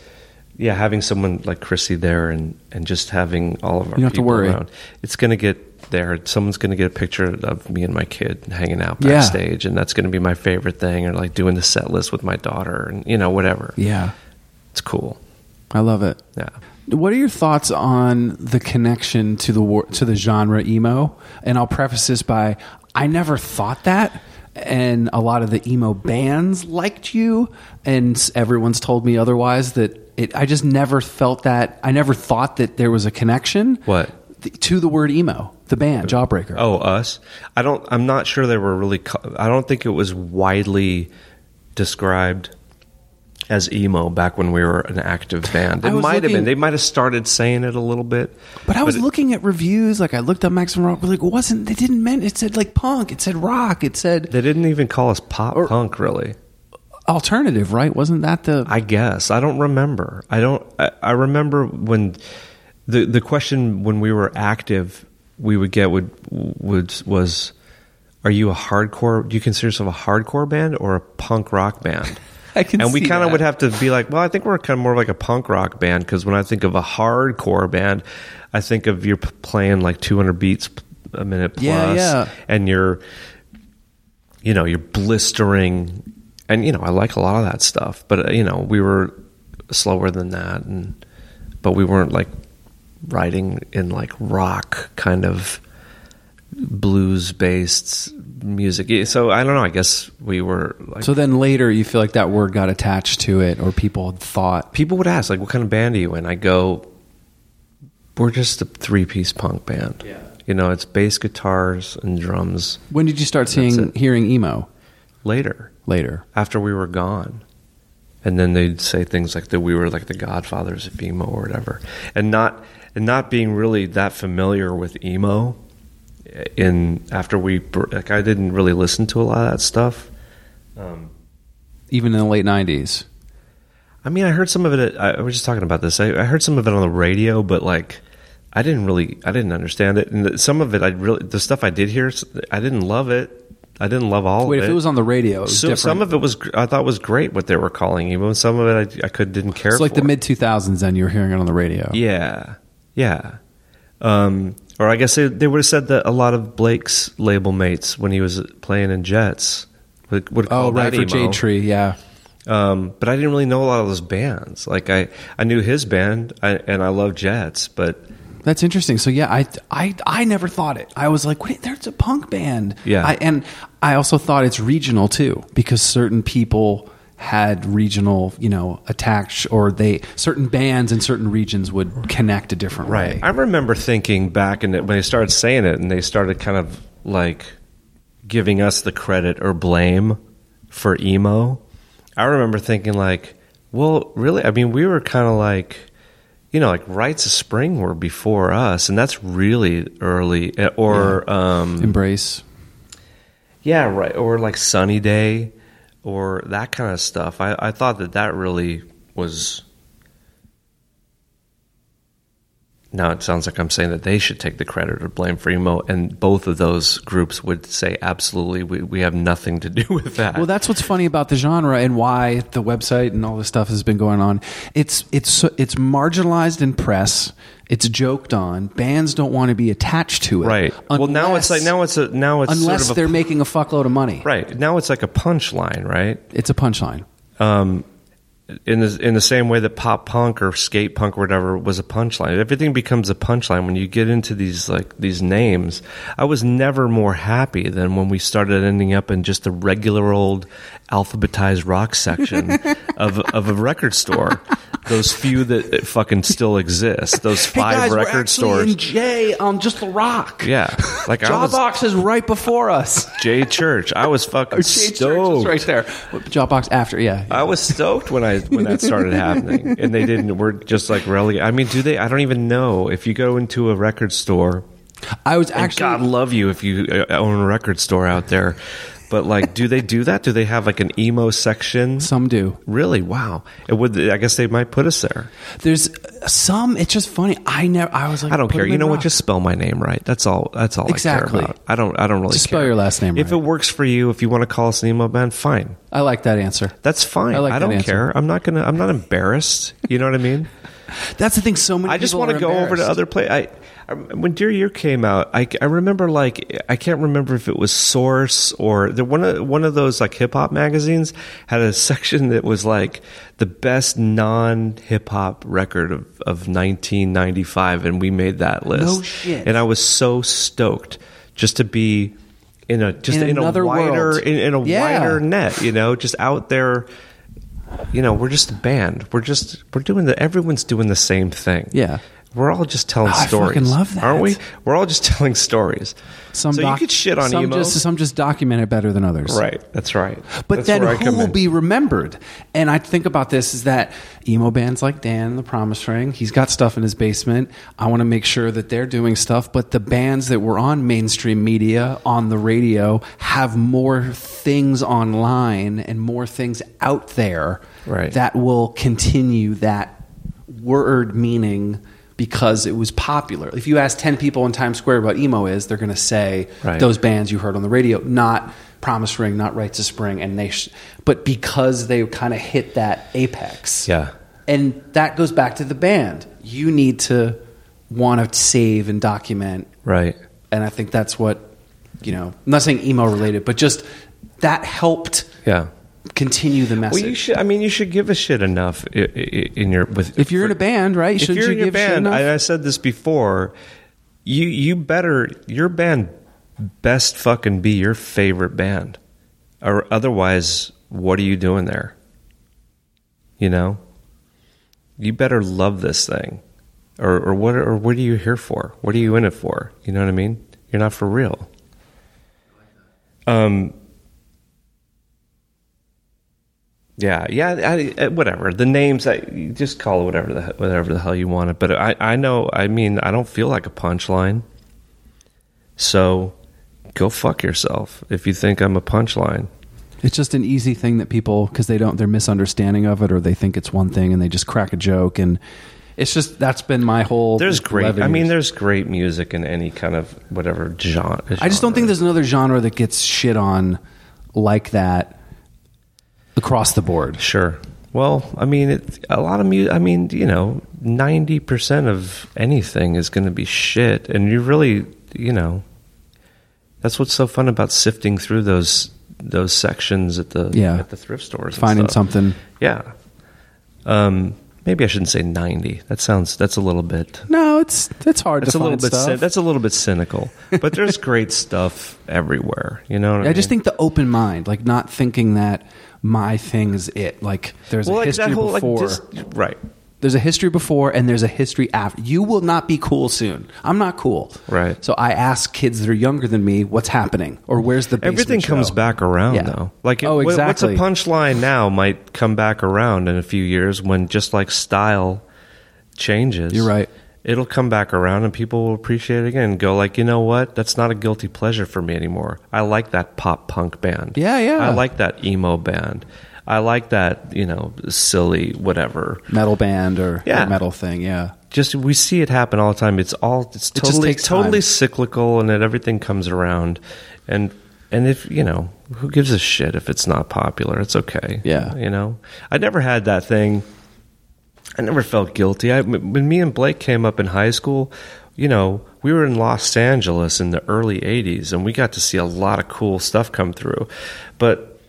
yeah having someone like chrissy there and, and just having all of our You don't have to people worry. around it's going to get there someone's going to get a picture of me and my kid hanging out Yeah. backstage and that's going to be my favorite thing or like doing the set list with my daughter and you know whatever yeah, it's cool I love it. yeah What are your thoughts on the connection to the wor- to the genre emo? And I'll preface this by I never thought that, and a lot of the emo bands liked you, and everyone's told me otherwise. That it, I just never felt that. I never thought that there was a connection. What? To the word emo, the band Jawbreaker. Oh, us? I don't. I'm not sure they were really. I don't think it was widely described as emo back when we were an active band. It might have been. They might have started saying it a little bit. But I was it- looking at reviews, like I looked up Maximum Rock, like it wasn't. They didn't mean it said like punk. It said rock. It said They didn't even call us pop punk, really. alternative, right? Wasn't that the? I guess I don't remember. I don't. I, I remember when the the question when we were active, we would get would would was, "Are you a hardcore? Do you consider yourself a hardcore band or a punk rock band?" (laughs) I can and we kind of would have to be like, "Well, I think we're kind of more like a punk rock band because when I think of a hardcore band, I think of you're playing like 200 beats a minute plus, Yeah, yeah. and you're, you know, you're blistering." And you know, I like a lot of that stuff, but uh, you know, we were slower than that, and but we weren't like writing in like rock kind of blues based music. So I don't know. I guess we were like So then later, you feel like that word got attached to it, or people thought. people would ask like, "What kind of band are you in?" I go, "We're just a three piece punk band." Yeah. you know, it's bass guitars and drums. When did you start seeing hearing emo? Later, Later. after we were gone. And then they'd say things like that we were like the godfathers of emo or whatever. And not and not being really that familiar with emo in after we like I didn't really listen to a lot of that stuff. Um, Even in the late '90s. I mean, I heard some of it. I I was just talking about this. I, I heard some of it on the radio, but like, I didn't really, I didn't understand it. And the, some of it, I really, the stuff I did hear, I didn't love it. I didn't love all Wait, of it. Wait, if it. was on the radio, it was so, some of it was I thought was great what they were calling even Some of it I, I could didn't care. it's like the mid 2000s. Then you were hearing it on the radio. Yeah, yeah. Um, or I guess they, they would have said that a lot of Blake's label mates when he was playing in Jets would, would Oh, right for Jade Tree, Yeah. Um, but I didn't really know a lot of those bands. Like I, I knew his band, I, and I love Jets, but That's interesting. So yeah, I, I, I never thought it. I was like, wait, there's a punk band. Yeah. I, and I also thought it's regional too, because certain people had regional, you know, attached, or they certain bands in certain regions would connect a different way. I remember thinking back in it when they started saying it, and they started kind of like giving us the credit or blame for emo. I remember thinking like, well, really? I mean, we were kind of like, you know, like Rites of Spring were before us, and that's really early. eh, Or um, Embrace. yeah, right. Or like Sunny Day, or that kind of stuff. I, I thought that that really was. Now it sounds like I'm saying that they should take the credit or blame for emo, and both of those groups would say absolutely we, we have nothing to do (laughs) with that. Well, that's what's funny about the genre and why the website and all this stuff has been going on. It's it's it's marginalized in press. It's joked on. Bands don't want to be attached to it. right. well, now it's like now it's a now it's unless sort of they're a, making a fuckload of money. right now it's like a punchline, right? It's a punchline. um, in the in the same way that pop punk or skate punk or whatever was a punchline. Everything becomes a punchline when you get into these like these names. I was never more happy than when we started ending up in just a regular old alphabetized rock section (laughs) of of a record store. Those few that fucking still exist. Those five record stores. J on um, just the rock. yeah, like Jawbox is right before us. J Church. I was fucking (laughs) J Church is stoked. right there. Jawbox after, yeah. I was stoked when I when that started happening, and they didn't. We're just like relegated. I mean, do they? I don't even know if you go into a record store. I was actually God love you if you uh, own a record store out there. But like, do they do that? Do they have like an emo section? some do. Really? Wow. It would. I guess they might put us there. There's some. It's just funny. I never. I was like, I don't care. You know what? Just spell my name right. That's all. That's all I Exactly. care about. I don't. I don't really care. Just spell care. your last name If right. it works for you, if you want to call us an emo band, fine. I like that answer. That's fine. I I, like that don't answer. care. I'm not gonna. I'm not embarrassed. You know what I mean? (laughs) That's the thing. So many. I just want to go over to other play. When Dear Year came out, I, I remember like I can't remember if it was Source or the one of one of those like hip hop magazines had a (laughs) section that was like the best non hip hop record of, of 1995, and we made that list. No shit. And I was so stoked just to be in a just In in, a wider in, in a Yeah. wider net, you know, just out there. You know, we're just a band. We're just we're doing the. Everyone's doing the same thing. Yeah. We're all just telling Oh, I stories. fucking love that. Aren't we? We're all just (laughs) telling stories. Some so doc- you could shit on some emo. Just, some just document it better than others. right. That's right. But That's then who will in. be remembered? And I think about this is that emo bands like Dan, The Promise Ring, he's got stuff in his basement. I want to make sure that they're doing stuff. But the bands that were on mainstream media, on the radio, have more things online and more things out there Right. that will continue that word meaning because it was popular. If you ask 10 people in Times Square what emo is, they're going to say Right. those bands you heard on the radio, not Promise Ring, not Rites of Spring, and they. Sh- but because they kind of hit that apex, Yeah. and that goes back to the band. You need to want to save and document, Right. and I think that's what you know. I'm not saying emo related, but just that helped Yeah. Continue the message. Well, you should. I mean, you should give a shit enough in your with. if you're in a band, right? if Shouldn't you're you in your band. I, I said this before. You you better your band best fucking be your favorite band, or otherwise, what are you doing there? You know, you better love this thing, or or what or what are you here for? What are you in it for? You know what I mean? You're not for real. Um. Yeah, yeah, I, I- whatever. The names, I, just call it whatever the whatever the hell you want it. But I, I know. I mean, I don't feel like a punchline. So, go fuck yourself if you think I'm a punchline. It's just an easy thing that people because they don't their misunderstanding of it or they think it's one thing and they just crack a joke and It's just that's been my whole. There's great. 11 I mean, there's great music in any kind of whatever genre. I just don't think there's another genre that gets shit on like that across the board. Sure. Well, I mean, it, a lot of music. I mean, you know, ninety percent of anything is going to be shit, and you really, you know, that's what's so fun about sifting through those those sections at the Yeah. at the thrift stores. Finding something. Yeah. Um, maybe I shouldn't say ninety. That sounds. That's a little bit. No, it's it's hard That's to a little bit. stuff. That's a little bit cynical, but there's great stuff everywhere. You know. What I, (laughs) I just think the open mind, like not thinking that my thing is it. Like there's well, a like history whole like before. right. there's a history before and there's a history after. You will not be cool soon. I'm not cool. Right. So I ask kids that are younger than me, what's happening or where's the Everything comes back around Yeah. though. Like, Oh, exactly. what's a punchline now might come back around in a few years when just like style changes. You're right. It'll come back around and people will appreciate it again and go like, you know what? That's not a guilty pleasure for me anymore. I like that pop punk band. Yeah, yeah. I like that emo band. I like that, you know, silly whatever. metal band or, Yeah. or metal thing. Yeah. Just we see it happen all the time. It's all it's totally takes totally cyclical, and that everything comes around. And and if you know who gives a shit if it's not popular, it's okay. Yeah. you know, I never had that thing. I never felt guilty. I, when me and Blake came up in high school, you know, we were in Los Angeles in the early '80s, and we got to see a lot of cool stuff come through. But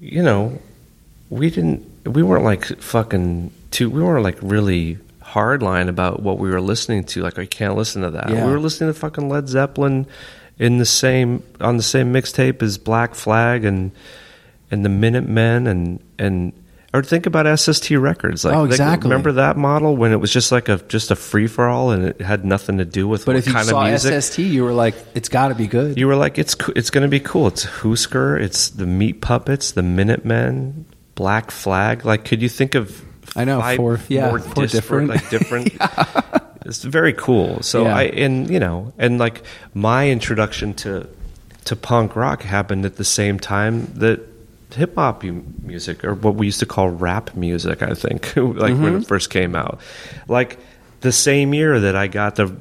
you know, we didn't. We weren't like fucking too. We weren't like really hardline about what we were listening to. Like, I can't listen to that. Yeah. We were listening to fucking Led Zeppelin in the same on the same mixtape as Black Flag and and the Minutemen and and or think about SST Records. Like, Oh, like, exactly. remember that model when it was just like a just a free for all and it had nothing to do with But what if you kind saw of music. SST, you were like, it's got to be good. You were like, it's co- it's going to be cool. It's Husker, it's the Meat Puppets, the Minutemen, Black Flag. Like, could you think of? I know, five four- yeah, more four different. like different. (laughs) It's very cool. So Yeah. I and you know and like my introduction to to punk rock happened at the same time that hip hop music or what we used to call rap music. I think (laughs) like when Mm-hmm. it first came out, like. The same year that I got the,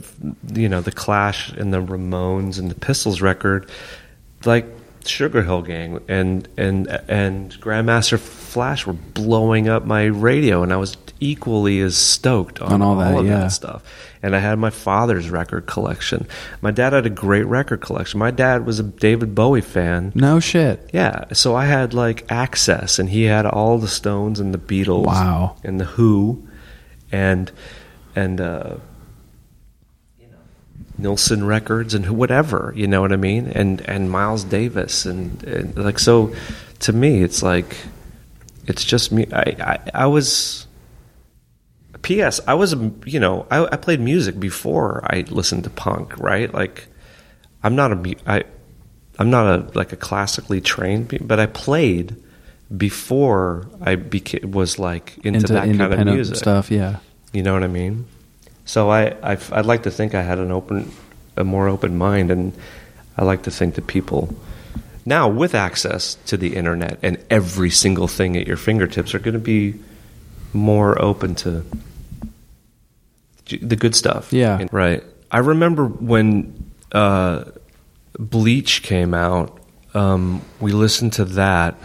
you know, the Clash and the Ramones and the Pistols record, like Sugar Hill Gang and and and Grandmaster Flash were blowing up my radio, and I was equally as stoked on, On all that, of yeah. that stuff. And I had my father's record collection. My dad had a great record collection. My dad was a David Bowie fan. no shit. Yeah, so I had like access, and he had all the Stones and the Beatles, Wow. and the Who, and and uh, you know Nilsson Records and whatever, you know what I mean, and and Miles Davis, and, and like so, to me, it's like it's just me. I I, I was. P.S. I was, you know, I, I played music before I listened to punk, right? Like, I'm not a, I, I'm not a like a classically trained, but I played before I became was like into, that kind of music stuff. Yeah. You know what I mean? So I, I, I'd like to think I had an open, a more open mind, and I like to think that people now with access to the internet and every single thing at your fingertips are going to be more open to the good stuff. Yeah. right. I remember when uh, Bleach came out. Um, we listened to that.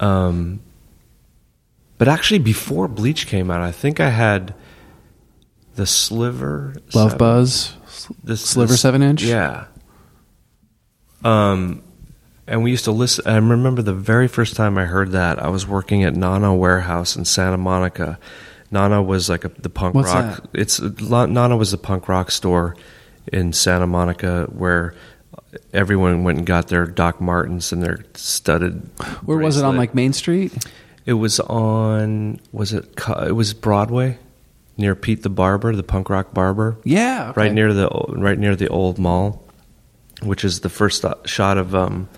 Um, but actually, before Bleach came out, I think I had the Sliver Love seven- Buzz. the Sliver the- 7-inch? Yeah. Um, and we used to listen. I remember the very first time I heard that. I was working at Nana Warehouse in Santa Monica. Nana was like a, the punk What's rock. that? It's Nana was the punk rock store in Santa Monica where everyone went and got their Doc Martens and their studded. Where was it on like Main Street? It was on. Was it? It was Broadway, near Pete the Barber, the punk rock barber. Yeah. okay. Right near the right near the old mall, which is the first shot of um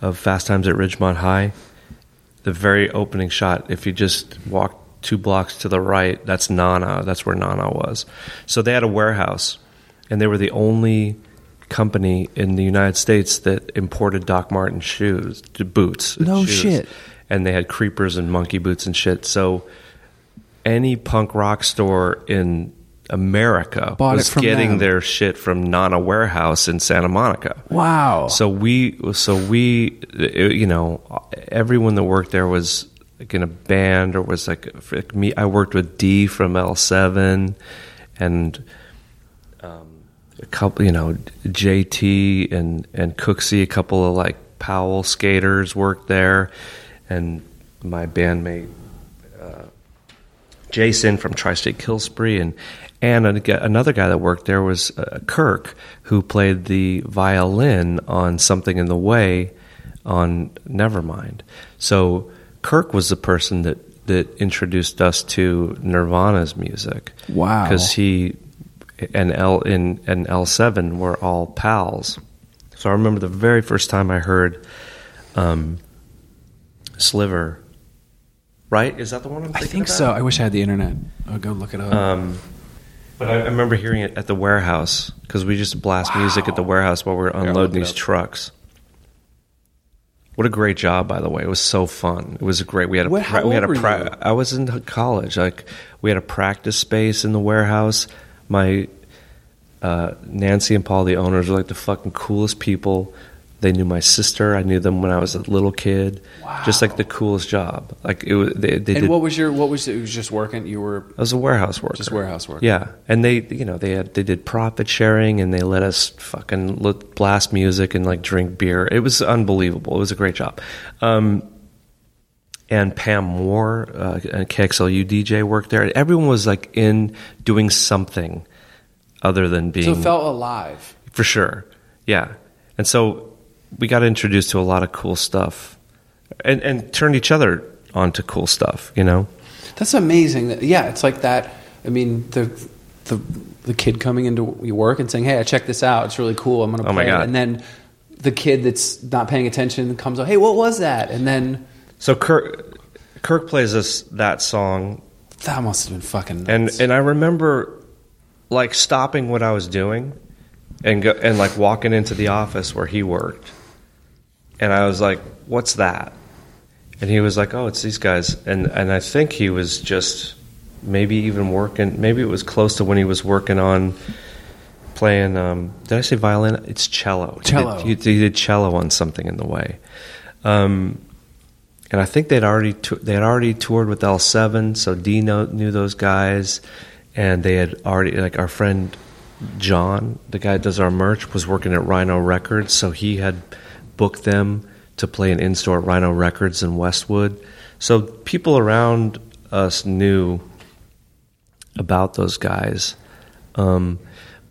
of Fast Times at Ridgemont High. The very opening shot. If you just walk two blocks to the right, that's Nana. That's where Nana was. So they had a warehouse, and they were the only company in the United States that imported Doc Martens shoes, boots. No shoes. shit. And they had creepers and monkey boots and shit. So any punk rock store in America Bought was getting them. their shit from Nana Warehouse in Santa Monica. Wow. So we, so we, you know, everyone that worked there was like in a band or was like, like me. I worked with D from L7 and um, a couple, you know, JT and and Cooksey, a couple of like Powell skaters worked there, and my bandmate uh, Jason from Tri-State Kill Spree and and another guy that worked there was uh, Kirk, who played the violin on Something in the Way on Nevermind. So Kirk was the person that that introduced us to Nirvana's music. Wow. because he and L in and L seven were all pals. So I remember the very first time I heard um, Sliver. Right? Is that the one I'm I think about? so. I wish I had the internet. I'll go look it up. Um, but I, I remember hearing it at the warehouse because we just blast music at the warehouse while we were unloading it these up. trucks. What a great job, by the way! It was so fun. It was great. We had a What- how we had a pra- I was in college. Like we had a practice space in the warehouse. My uh, Nancy and Paul, the owners, were like the fucking coolest people. They knew my sister. I knew them when I was a little kid. Just like the coolest job. Like it was. They, they and did. what was your what was it? it was just working? You were I was a warehouse worker. Just warehouse worker. Yeah, and they, you know, they had they did profit sharing, and they let us fucking look, blast music and like drink beer. It was unbelievable. It was a great job. Um, and Pam Moore, uh, a KXLU DJ, worked there. Everyone was like in doing something other than being so it felt alive. for sure. Yeah. And so we got introduced to a lot of cool stuff and, and turned each other on to cool stuff, you know? That's amazing. Yeah, it's like that. I mean, the the the kid coming into your work and saying, "Hey, I checked this out. It's really cool. I'm going to Oh play it." And then the kid that's not paying attention comes up, "Hey, what was that?" And then So Kirk, Kirk plays us that song that must have been fucking and and I remember like stopping what I was doing and go, and like walking into the office where he worked, and I was like, "What's that?" And he was like, "Oh, it's these guys." And and I think he was just maybe even working. Maybe it was close to when he was working on playing. Um, did I say violin? It's cello. Cello. He did, he, did cello on something in the way. Um, and I think they'd already they had already toured with L Seven, so D know, knew those guys, and they had already like our friend John, the guy that does our merch, was working at Rhino Records, so he had booked them to play an in store at Rhino Records in Westwood. So people around us knew about those guys. Um,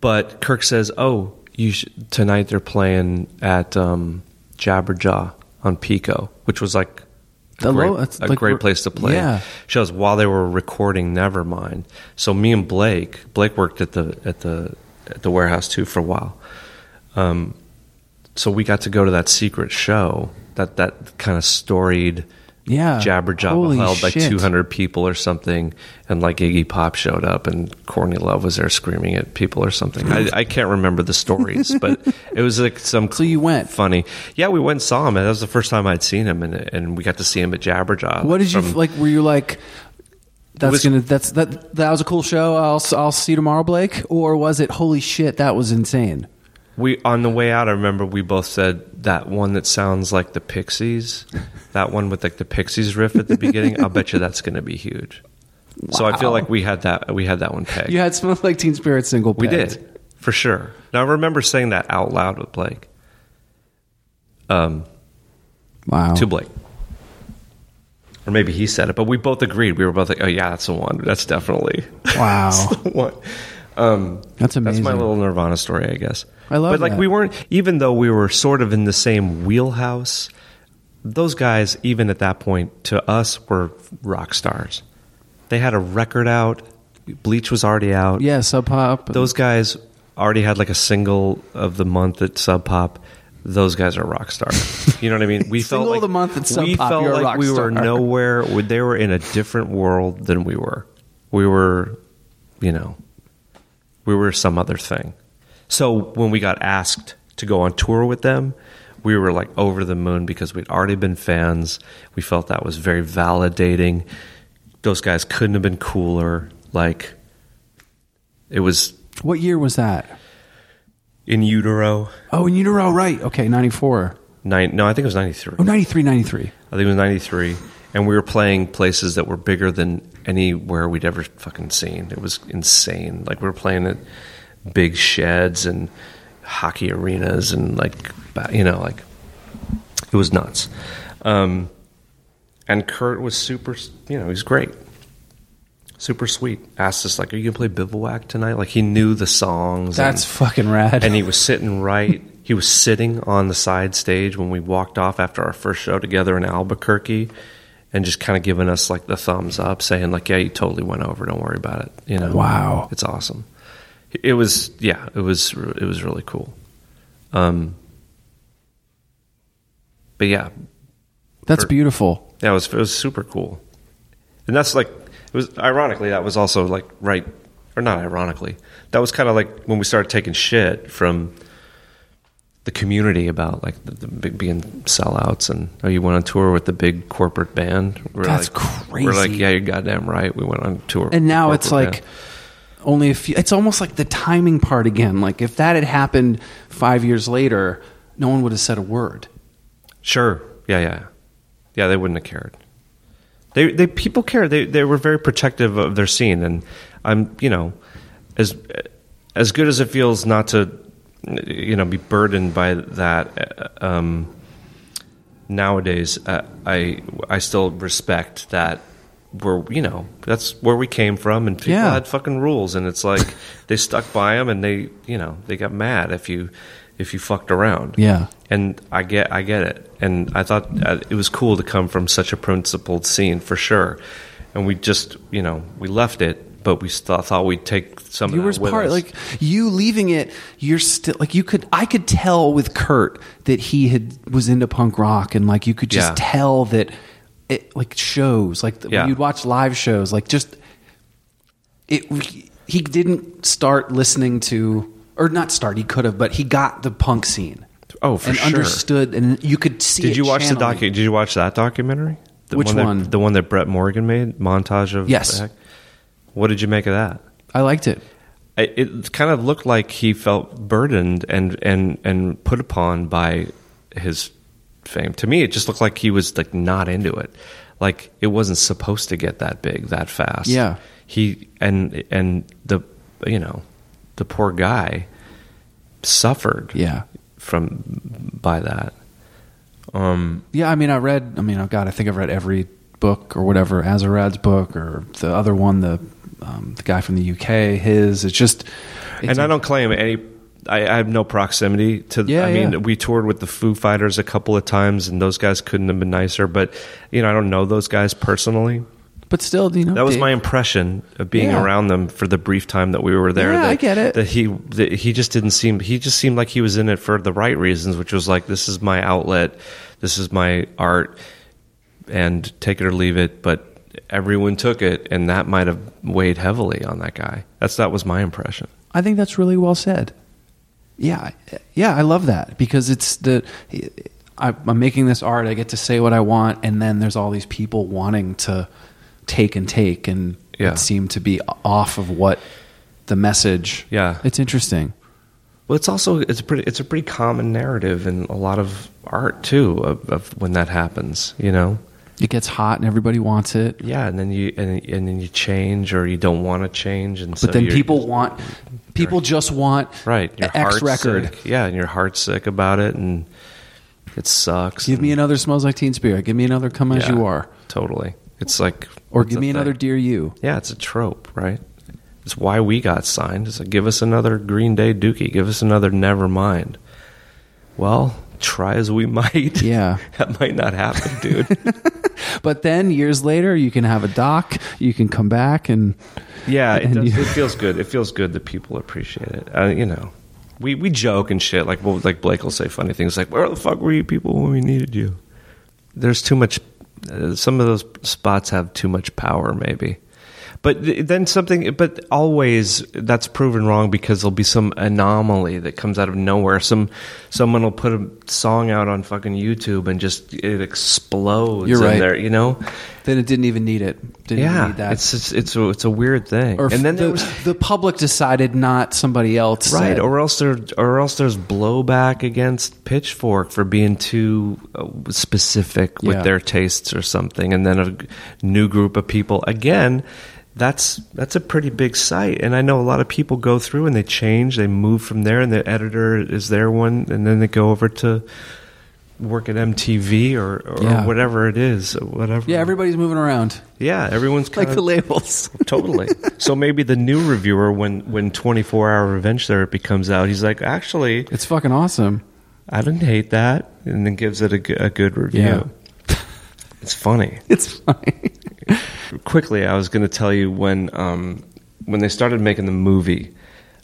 but Kirk says, "Oh, you sh- tonight they're playing at um, Jabberjaw on Pico, which was like a great, low- a like great place to play." yeah. Shows while they were recording Nevermind. So me and Blake, Blake worked at the at the at the warehouse too for a while. Um, so we got to go to that secret show that that kind of storied yeah, Jabberjaw Holy held like shit. 200 people or something, and like Iggy Pop showed up, and Courtney Love was there screaming at people or something. I, I can't remember the stories, but it was like some (laughs) So you went? funny. Yeah, we went and saw him. and That was the first time I'd seen him, and and we got to see him at Jabberjaw. What did you from- like? Were you like? That's was- gonna. That's that. That was a cool show. I'll I'll see you tomorrow, Blake. Or was it? Holy shit, that was insane. We on the way out, I remember we both said that one that sounds like the Pixies, that one with like the Pixies riff at the beginning. I'll bet you that's going to be huge. So I feel like we had that we had that one pegged. You had "Smell Like Teen Spirit" single. We did for sure. Now I remember saying that out loud with Blake. Um, Wow. to Blake, or maybe he said it, but we both agreed. We were both like, "Oh yeah, that's the one. That's definitely Wow. (laughs) the one." Um, That's amazing. That's my little Nirvana story, I guess. I love But like that. we weren't, even though we were sort of in the same wheelhouse. Those guys, even at that point, to us were rock stars. They had a record out. Bleach was already out. Yeah, Sub Pop. Those guys already had like a single of the month at Sub Pop. Those guys are rock stars. (laughs) You know what I mean? We felt like the month at Sub we Pop, felt like we were star. nowhere. They were in a different world than we were. We were, you know, we were some other thing. So when we got asked to go on tour with them, we were like over the moon because we'd already been fans. We felt that was very validating. those guys couldn't have been cooler. Like it was What year was that? in utero. Oh, in utero, right? Okay, ninety four. Nine, no, I think it was ninety three. Oh, 93, 93. I think it was 93. And we were playing places that were bigger than anywhere we'd ever fucking seen. It was insane. Like, we were playing at big sheds and hockey arenas and, like, you know, like, it was nuts. Um, and Kurt was super, you know, he's great. Super sweet. Asked us, like, are you to play Bivouac tonight? Like, he knew the songs. That's and- fucking rad. and he was sitting right he was sitting on the side stage when we walked off after our first show together in albuquerque and just kind of giving us like the thumbs up saying like yeah you totally went over don't worry about it you know Wow. it's awesome it was yeah it was it was really cool um but yeah That's beautiful. yeah, it was it was super cool, and that's like it was. Ironically, that was also like right, or not ironically, that was kind of like when we started taking shit from the community about like the, the big being sellouts and oh you went on tour with the big corporate band. We're That's like, We're like, yeah, you're goddamn right. We went on tour, And now it's like band. Only a few. It's almost like the timing part again. Like if that had happened five years later, no one would have said a word. Sure. Yeah, yeah. Yeah, they wouldn't have cared. They they people care. They they were very protective of their scene and I'm, you know, as as good as it feels not to you know be burdened by that um nowadays uh, I I still respect that we're you know that's where we came from and people Yeah. had fucking rules and it's like (laughs) they stuck by them and they you know they got mad if you if you fucked around Yeah. and I get I get it, and I thought uh, it was cool to come from such a principled scene for sure, and we just you know we left it, but we st- thought we'd take some You of that with part us. like you leaving it. You're still like you could. I could tell with Kurt that he had was into punk rock, and like you could just Yeah. tell that it like shows like the, Yeah. you'd watch live shows like just it. He didn't start listening to or not start. He could have, but he got the punk scene. Oh, for and sure. understood, and you could see. Did it you watch the channeling. docu? Did you watch that documentary? The Which that- one? the one that Brett Morgen made, montage of. Yes. the heck? What did you make of that? I liked it. it, it kind of looked like he felt burdened and and and put upon by his fame. To me, it just looked like he was like not into it. Like it wasn't supposed to get that big that fast. Yeah. He and and the you know the poor guy suffered. Yeah. From by that. Um. Yeah, I mean, I read. I mean, oh God, I think I've read every book or whatever Azerrad's book or the other one, the um, the guy from the UK. His. It's just. It's and I don't claim any. I, I have no proximity to. Yeah, I mean, yeah. we toured with the Foo Fighters a couple of times, and those guys couldn't have been nicer. But you know, I don't know those guys personally. But still, you know, That was my impression of being Yeah. around them for the brief time that we were there. Yeah, that, I get it. That he that he just didn't seem. He just seemed like he was in it for the right reasons, which was like, this is my outlet, this is my art, and take it or leave it. But everyone took it, and that might have weighed heavily on that guy. That's that was my impression. I think that's really well said. Yeah, yeah, I love that because it's the. I, I'm making this art. I get to say what I want, and then there's all these people wanting to take and take, and Yeah. it seemed to be off of what the message. Yeah. it's interesting. Well, it's also it's a pretty it's a pretty common narrative in a lot of art too of, of when that happens. You know, It gets hot, and everybody wants it. yeah, and then you and, and then you change or you don't want to change, and But then people want. People just want right your X record. sick. yeah, and your heart's sick about it, and it sucks. Give me another smells like Teen Spirit. Give me another Come as yeah, You Are, Totally, it's like or give me another thing. Dear You. Yeah, it's a trope, right? It's why we got signed. It's like give us another Green Day Dookie, give us another Nevermind. Well, try as we (laughs) might. Yeah. that might not happen, dude. (laughs) But then years later, you can have a doc. You can come back and Yeah, it, And does, you- it feels good. It feels good that people appreciate it. Uh, you know, we we joke and shit. Like, well, like Blake will say funny things like, "Where the fuck were you people when we needed you?" There's too much. Uh, some of those spots have too much power, maybe. But then something, but always that's proven wrong because there'll be some anomaly that comes out of nowhere. Some someone will put a song out on fucking YouTube and just it explodes. You're in right. there, you know. Then it didn't even need it. Didn't Yeah, need that. it's it's it's a, it's a weird thing. or and then the, was the public decided not somebody else. right, said. or else there or else there's blowback against Pitchfork for being too uh, specific with Yeah. their tastes or something, and then a new group of people again. That's that's a pretty big site, and I know a lot of people go through and they change, they move from there, and the editor is their one, and then they go over to work at MTV or, or Yeah. whatever it is, whatever. yeah, everybody's moving around yeah, everyone's like the labels. (laughs) totally. So maybe the new reviewer, when when Twenty Four Hour Revenge Therapy comes out, he's like, actually, it's fucking awesome. I didn't hate that, and then gives it a good review. It's funny. (laughs) It's funny. Quickly, I was going to tell you when um, when they started making the movie.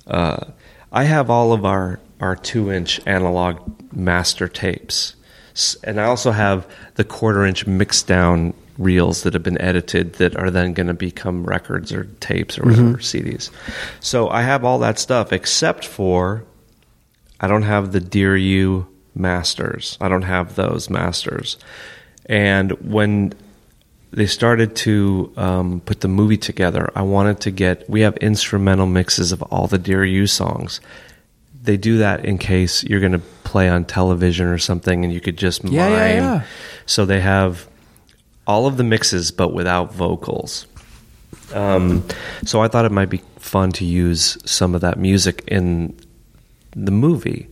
Uh, I have all of our our two inch analog master tapes, and I also have the quarter inch mixed down reels that have been edited that are then going to become records or tapes or whatever CDs. So I have all that stuff except for I don't have the Dear You masters. I don't have those masters. And when they started to um, put the movie together, I wanted to get. We have instrumental mixes of all the Dear You songs. They do that in case you're going to play on television or something, and you could just mime. Yeah, yeah, yeah. So they have all of the mixes, but without vocals. Um, so I thought it might be fun to use some of that music in the movie.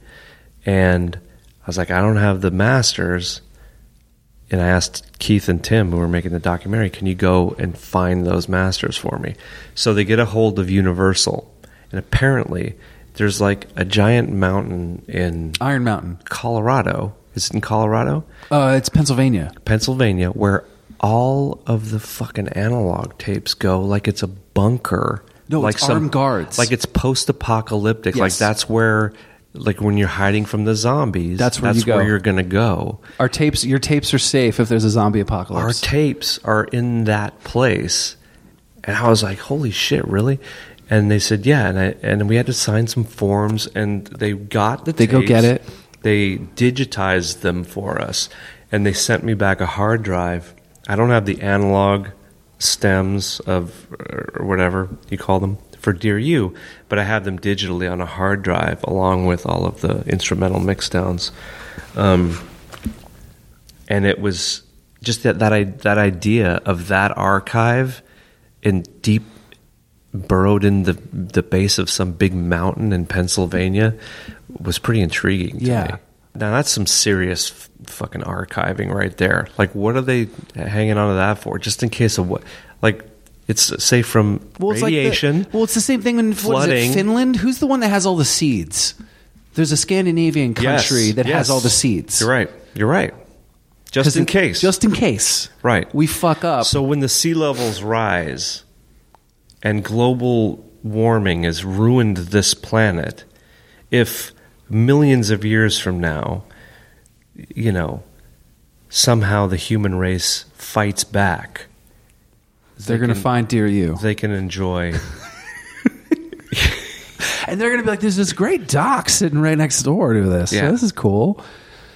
And I was like, I don't have the masters. And I asked Keith and Tim, who were making the documentary, can you go and find those masters for me? So they get a hold of Universal. And apparently, there's like a giant mountain in Iron Mountain. Colorado. Is it in Colorado? Uh, it's Pennsylvania. Pennsylvania, where all of the fucking analog tapes go like it's a bunker. No, like it's armed guards. Like it's post-apocalyptic. Like that's where, like when you're hiding from the zombies. That's where you go. you're gonna go. Our tapes, your tapes are safe if there's a zombie apocalypse. Our apocalypse. tapes are in that place, and I was like, "Holy shit, really?" And they said, "Yeah," and I, and we had to sign some forms, and they got the. They go tapes. get it. They digitized them for us, and they sent me back a hard drive. I don't have the analog stems of or whatever you call them for Dear You, but I have them digitally on a hard drive along with all of the instrumental mixdowns. Um, and it was just that that I, that idea of that archive in deep burrowed in the the base of some big mountain in Pennsylvania was pretty intriguing to Yeah. me. Now that's some serious f- fucking archiving right there. Like what are they hanging on to that for? Just in case of what like it's safe from Well, it's radiation. Like the, well, it's the same thing in what is it, flooding. Finland. Who's the one that has all the seeds? There's a Scandinavian Yes, country that yes. has all the seeds. You're right. You're right. Just in it- case. Just in case. Right. We fuck up. So when the sea levels rise and global warming has ruined this planet, if millions of years from now, you know, somehow the human race fights back, they're going to find Dear You. they can enjoy. (laughs) And they're going to be like, there's this great doc sitting right next door to this. Yeah. This is cool.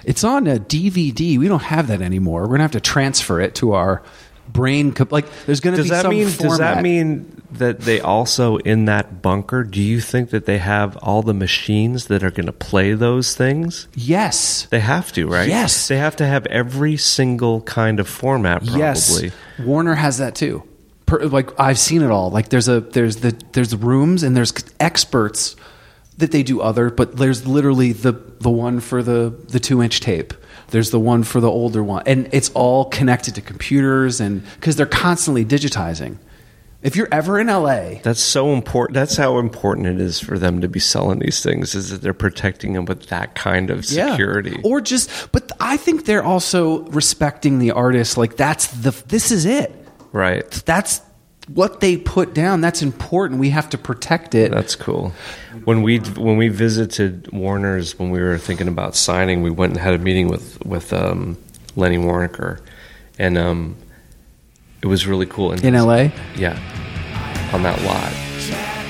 It's on a DVD. We don't have that anymore. We're going to have to transfer it to our brain. co- Like, there's going to Does be that some mean? format. Does that mean that they also in that bunker? Do you think that they have all the machines that are going to play those things? Yes. They have to, right? Yes. They have to have every single kind of format, probably. Yes, Warner has that too. Per, like I've seen it all. Like there's a there's the there's rooms and there's experts that they do other, but there's literally the the one for the the two inch tape. There's the one for the older one, and it's all connected to computers and because they're constantly digitizing. If you're ever in LA, That's so important. That's how important it is for them to be selling these things. Is that they're protecting them with that kind of Yeah. security? or just, but I think they're also respecting the artist. Like that's the this is it. right. That's what they put down. That's important. We have to protect it. That's cool. When we when we visited Warner's when we were thinking about signing, we went and had a meeting with with um, Lenny Waronker, and um, it was really cool. And in LA. yeah, on that lot.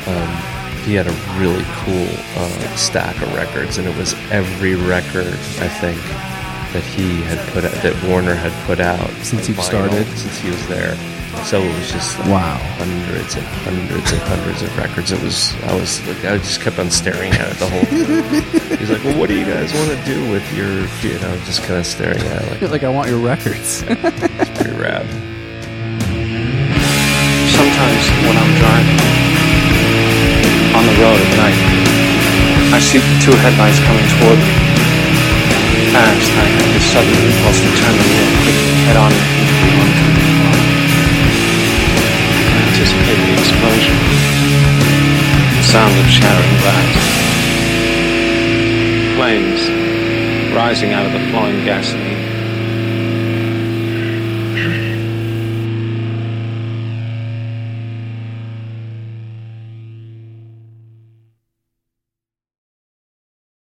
Um, he had a really cool uh, stack of records, and it was every record I think that he had put out, that Warner had put out Since he started? since he was there. So it was just like Wow. hundreds and hundreds and hundreds of records. It was I was like I just kept on staring at it the whole. time. He's like, "Well, what do you guys want to do with your?" You know, just kind of staring at it like like I want your records. (laughs) it's pretty rad. Sometimes when I'm driving on the road at night, I see two headlights coming toward me. Fast, I have this sudden impulse to turn the wheel quickly, head on explosion, the sound of shattering glass, flames rising out of the flowing gasoline.